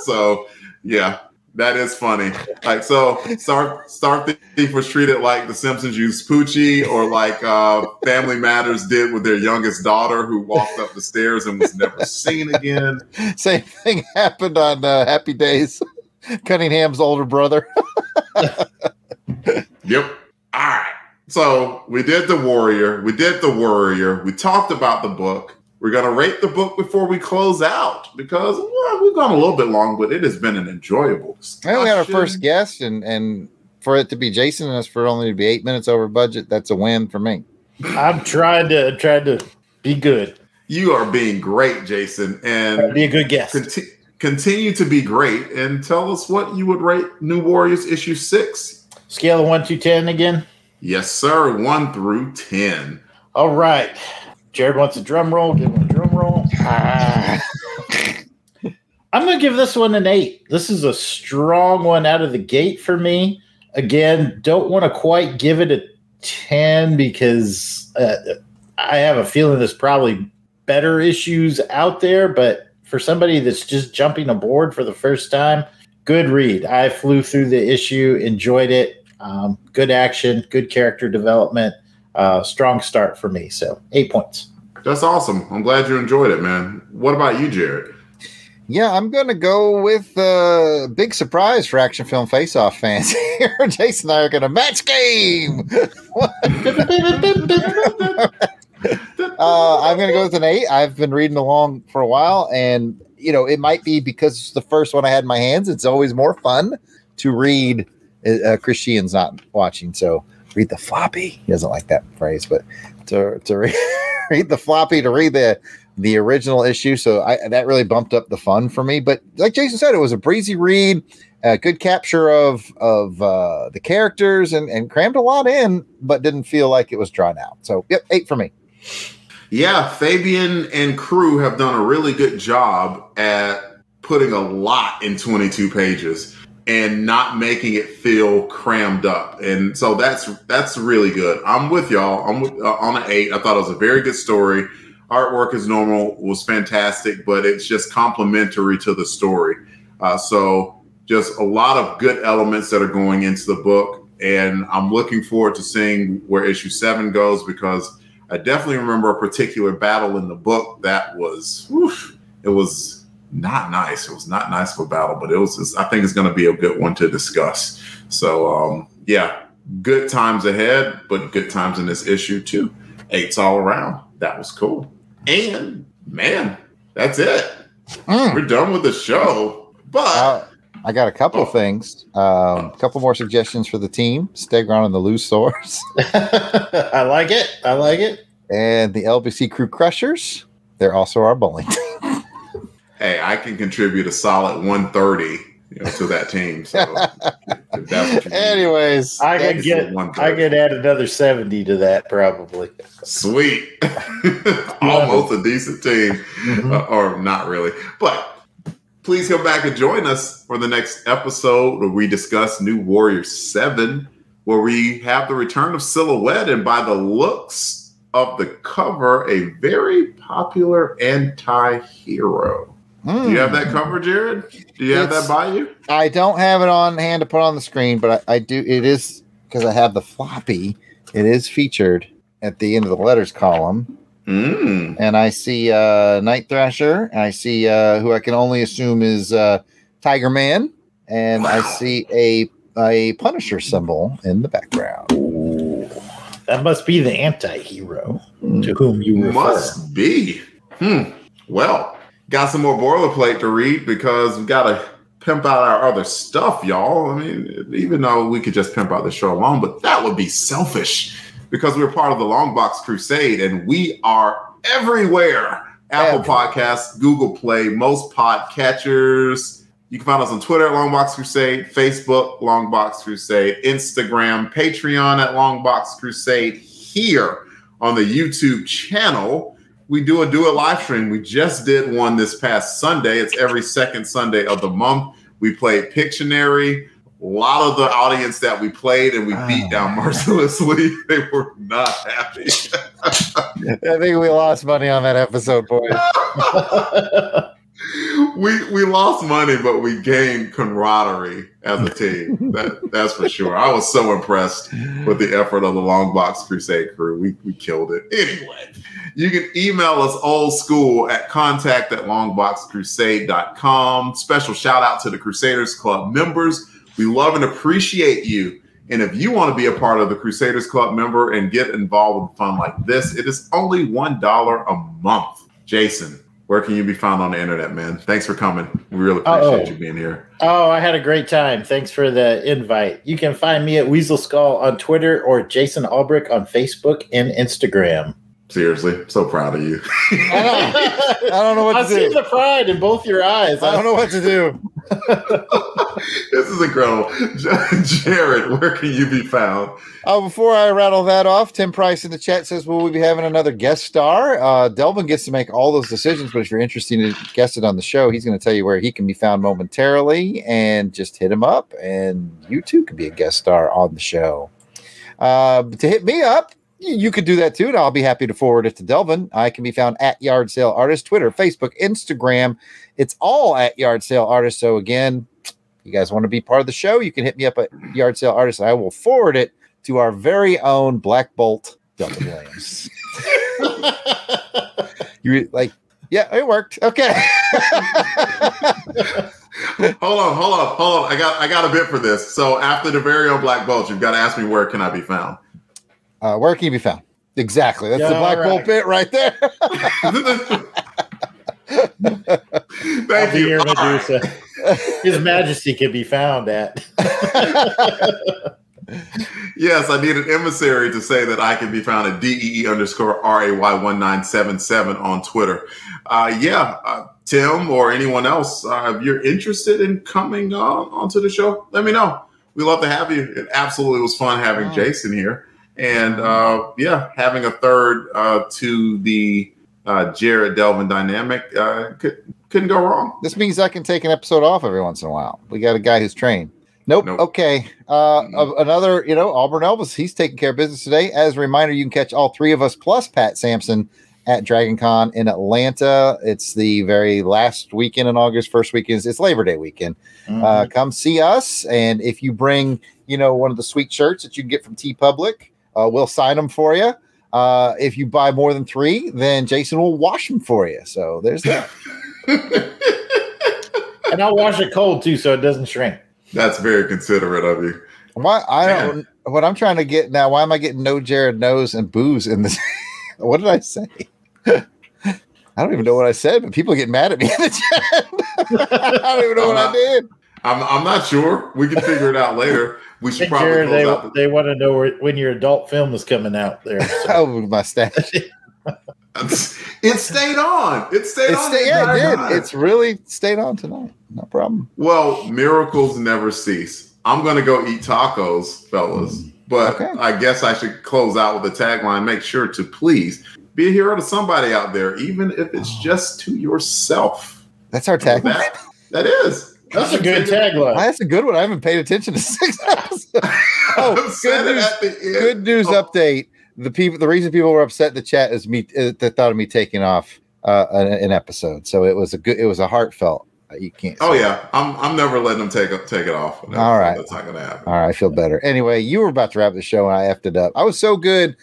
so yeah, that is funny. Like so Star Star Thief was treated like the Simpsons used Poochie or like uh Family Matters did with their youngest daughter who walked up the stairs and was never seen again. Same thing happened on uh, Happy Days. Cunningham's older brother. Yep. All right. So we did the warrior. We did the warrior. We talked about the book. We're gonna rate the book before we close out because well, we've gone a little bit long, but it has been an enjoyable. And we got our first guest, and and for it to be Jason and us for only to be eight minutes over budget, that's a win for me. I'm trying to trying to be good. You are being great, Jason, and Be a good guest. conti- continue to be great. And tell us what you would rate New Warriors issue six. Scale of one to ten again. Yes, sir. One through ten. All right. Jared wants a drum roll. Give him a drum roll. Ah. I'm going to give this one an eight. This is a strong one out of the gate for me. Again, don't want to quite give it a 10 because uh, I have a feeling there's probably better issues out there. But for somebody that's just jumping aboard for the first time, good read. I flew through the issue, enjoyed it. Um, good action, good character development uh, strong start for me. So eight points. That's awesome. I'm glad you enjoyed it, man. What about you, Jared? Yeah, I'm going to go with uh, big surprise for Action Film Face Off fans here. Jason and I are going to match game. uh, I'm going to go with an eight. I've been reading along for a while, and you know, it might be because it's the first one I had in my hands. It's always more fun to read. Uh, Chris Sheehan's not watching, so read the floppy. He doesn't like that phrase, but to to read, read the floppy to read the the original issue. So I, that really bumped up the fun for me. But like Jason said, it was a breezy read, a good capture of of uh, the characters, and and crammed a lot in, but didn't feel like it was drawn out. So yep, eight for me. Yeah, Fabian and crew have done a really good job at putting a lot in 22 pages and not making it feel crammed up. And so that's that's really good. I'm with y'all. I'm with, uh, on an 8. I thought it was a very good story. Artwork as normal was fantastic, but it's just complementary to the story. Uh, so just a lot of good elements that are going into the book and I'm looking forward to seeing where issue 7 goes because I definitely remember a particular battle in the book that was, woof, it was not nice. It was not nice of a battle, but it was. Just, I think it's going to be a good one to discuss. So, um, yeah, good times ahead, but good times in this issue too. Eights all around. That was cool. And man, that's it. Mm. We're done with the show. But Uh, I got a couple of things. A couple more suggestions for the team: Stegron and the Loose source. I like it. I like it. and the LBC Crew Crushers. They're also our bowling team. hey, I can contribute a solid 130 you know, to that team. So if that's what you need. Anyways, I that's- could get. one I third. could add another seventy to that probably. Sweet. Almost a decent team. Uh, or not really. But Please come back and join us for the next episode where we discuss New Warrior 7, where we have the return of Silhouette, and by the looks of the cover, a very popular anti hero. Do you have that cover, Jared? Do you have that by you? I don't have it on hand to put on the screen, but I, I do. It is because I have the floppy. It is featured at the end of the letters column, Mm. and I see uh, Night Thrasher. I see uh, who I can only assume is uh, Tiger Man, and I see a a Punisher symbol in the background. That must be the anti-hero to whom you refer. Must be. Hmm. Well, got some more boilerplate to read because we got to pimp out our other stuff, y'all. I mean, even though we could just pimp out the show alone, but that would be selfish because we're part of the Longbox Crusade and we are everywhere. Apple Everywhere. Podcasts, Google Play, most podcatchers. You can find us on Twitter at Longbox Crusade, Facebook, Longbox Crusade, Instagram, Patreon at Longbox Crusade, here on the YouTube channel. We do a do it live stream. We just did one this past Sunday. It's every second Sunday of the month. We played Pictionary. A lot of the audience that we played and we beat Oh, down mercilessly, they were not happy. I think we lost money on that episode, boys. we we lost money, but we gained camaraderie as a team. That that's for sure. I was so impressed with the effort of the Long Box Crusade crew. We we killed it. Anyway, you can email us old school at contact at longboxcrusade.com. Special shout out to the Crusaders Club members. We love and appreciate you. And if you want to be a part of the Crusaders Club member and get involved in fun like this, it is only $1 a month. Jason, where can you be found on the internet, man? Thanks for coming. We really appreciate Oh. you being here. Oh, I had a great time. Thanks for the invite. You can find me at Weasel Skull on Twitter or Jason Albrecht on Facebook and Instagram. Seriously, so proud of you. I don't know what I to do. I see the pride in both your eyes. I don't know what to do. this is incredible. Jared, where can you be found? Oh, before I rattle that off, Tim Price in the chat says, "Will we be having another guest star?" Uh, Delvin gets to make all those decisions, but if you're interested in guesting on the show, he's going to tell you where he can be found momentarily, and just hit him up, and you too could be a guest star on the show. Uh, to hit me up, you could do that too, and I'll be happy to forward it to Delvin. I can be found at Yard Sale Artist, Twitter, Facebook, Instagram. It's all at Yard Sale Artist. So again, you guys want to be part of the show, you can hit me up at Yard Sale Artist. I will forward it to our very own Black Bolt Delvin Williams. you like, yeah, it worked. Okay. Hold on, hold on, hold on. I got I got a bit for this. So after the very own Black Bolt, you've got to ask me where can I be found? Uh, where can you be found? Exactly. That's the Black all Bolt right. bit right there. Thank I'll you. your All right. Medusa. His Majesty can be found at. Yes, I need an emissary to say that I can be found at DEE underscore RAY 1977 on Twitter. Uh, yeah, uh, Tim or anyone else, uh, if you're interested in coming on onto the show, let me know. We love to have you. It absolutely was fun having Wow. Jason here. And uh, yeah, having a third uh, to the uh, Jared Delvin dynamic uh, could, couldn't go wrong. this means I can take an episode off every once in a while. We got a guy who's trained. Nope. Nope. Okay. Uh, Mm. of- another, you know, Auburn Elvis, he's taking care of business today. As a reminder, you can catch all three of us plus Pat Sampson at Dragon Con in Atlanta. It's the very last weekend in August, first weekend. It's Labor Day weekend. Mm-hmm. Uh, come see us. And if you bring, you know, one of the sweet shirts that you can get from TeePublic, uh, we'll sign them for you. Uh, if you buy more than three, then Jason will wash them for you. So there's that. and I'll wash it cold too, so it doesn't shrink. That's very considerate of you. Why I don't what I'm trying to get now, why am I getting no Jared knows and booze in this? what did I say? I don't even know what I said, but people get mad at me in the chat. I don't even know what I did. I'm, I'm not sure. We can figure it out later. We should probably Jared, close out they, they want to know where, when your adult film is coming out there. So. Oh, my stash. it stayed on. It stayed It's on. sta- yeah, it did. time. It's really stayed on tonight. No problem. well, miracles never cease. I'm gonna go eat tacos, fellas. But Okay. I guess I should close out with a tagline. Make sure to please be a hero to somebody out there, even if it's just to yourself. That's our tagline. that, That is. That's a good tagline. That's a good one. I haven't paid attention to six episodes. Oh, good news, at the end. good news Oh, update. The people, the reason people were upset in the chat is me. Uh, they thought of me taking off uh, an, an episode. So it was a good. It was a heartfelt. uh, You can't. Oh say. yeah, I'm I'm never letting them take it take it off. No, All right. that's not gonna happen. All right, I feel better. Anyway, you were about to wrap the show and I effed it up. I was so good.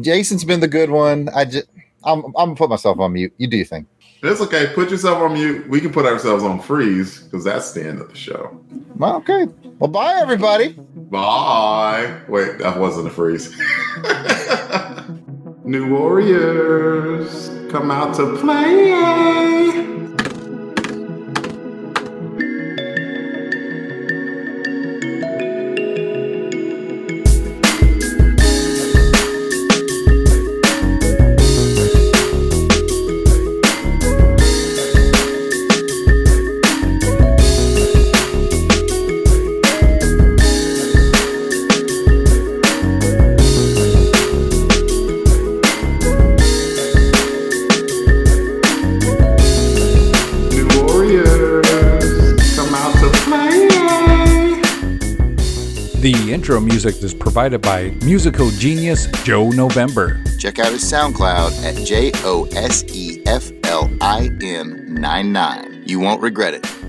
Jason's been the good one. I just, I'm, I'm gonna put myself on mute. You do your thing. It's okay. Put yourself on mute. We can put ourselves on freeze because that's the end of the show. Well, okay. Well, bye everybody. Bye. Wait, that wasn't a freeze. New Warriors come out to play. Music is provided by musical genius Joe November. Check out his SoundCloud at J O S E F L I N 99. You won't regret it.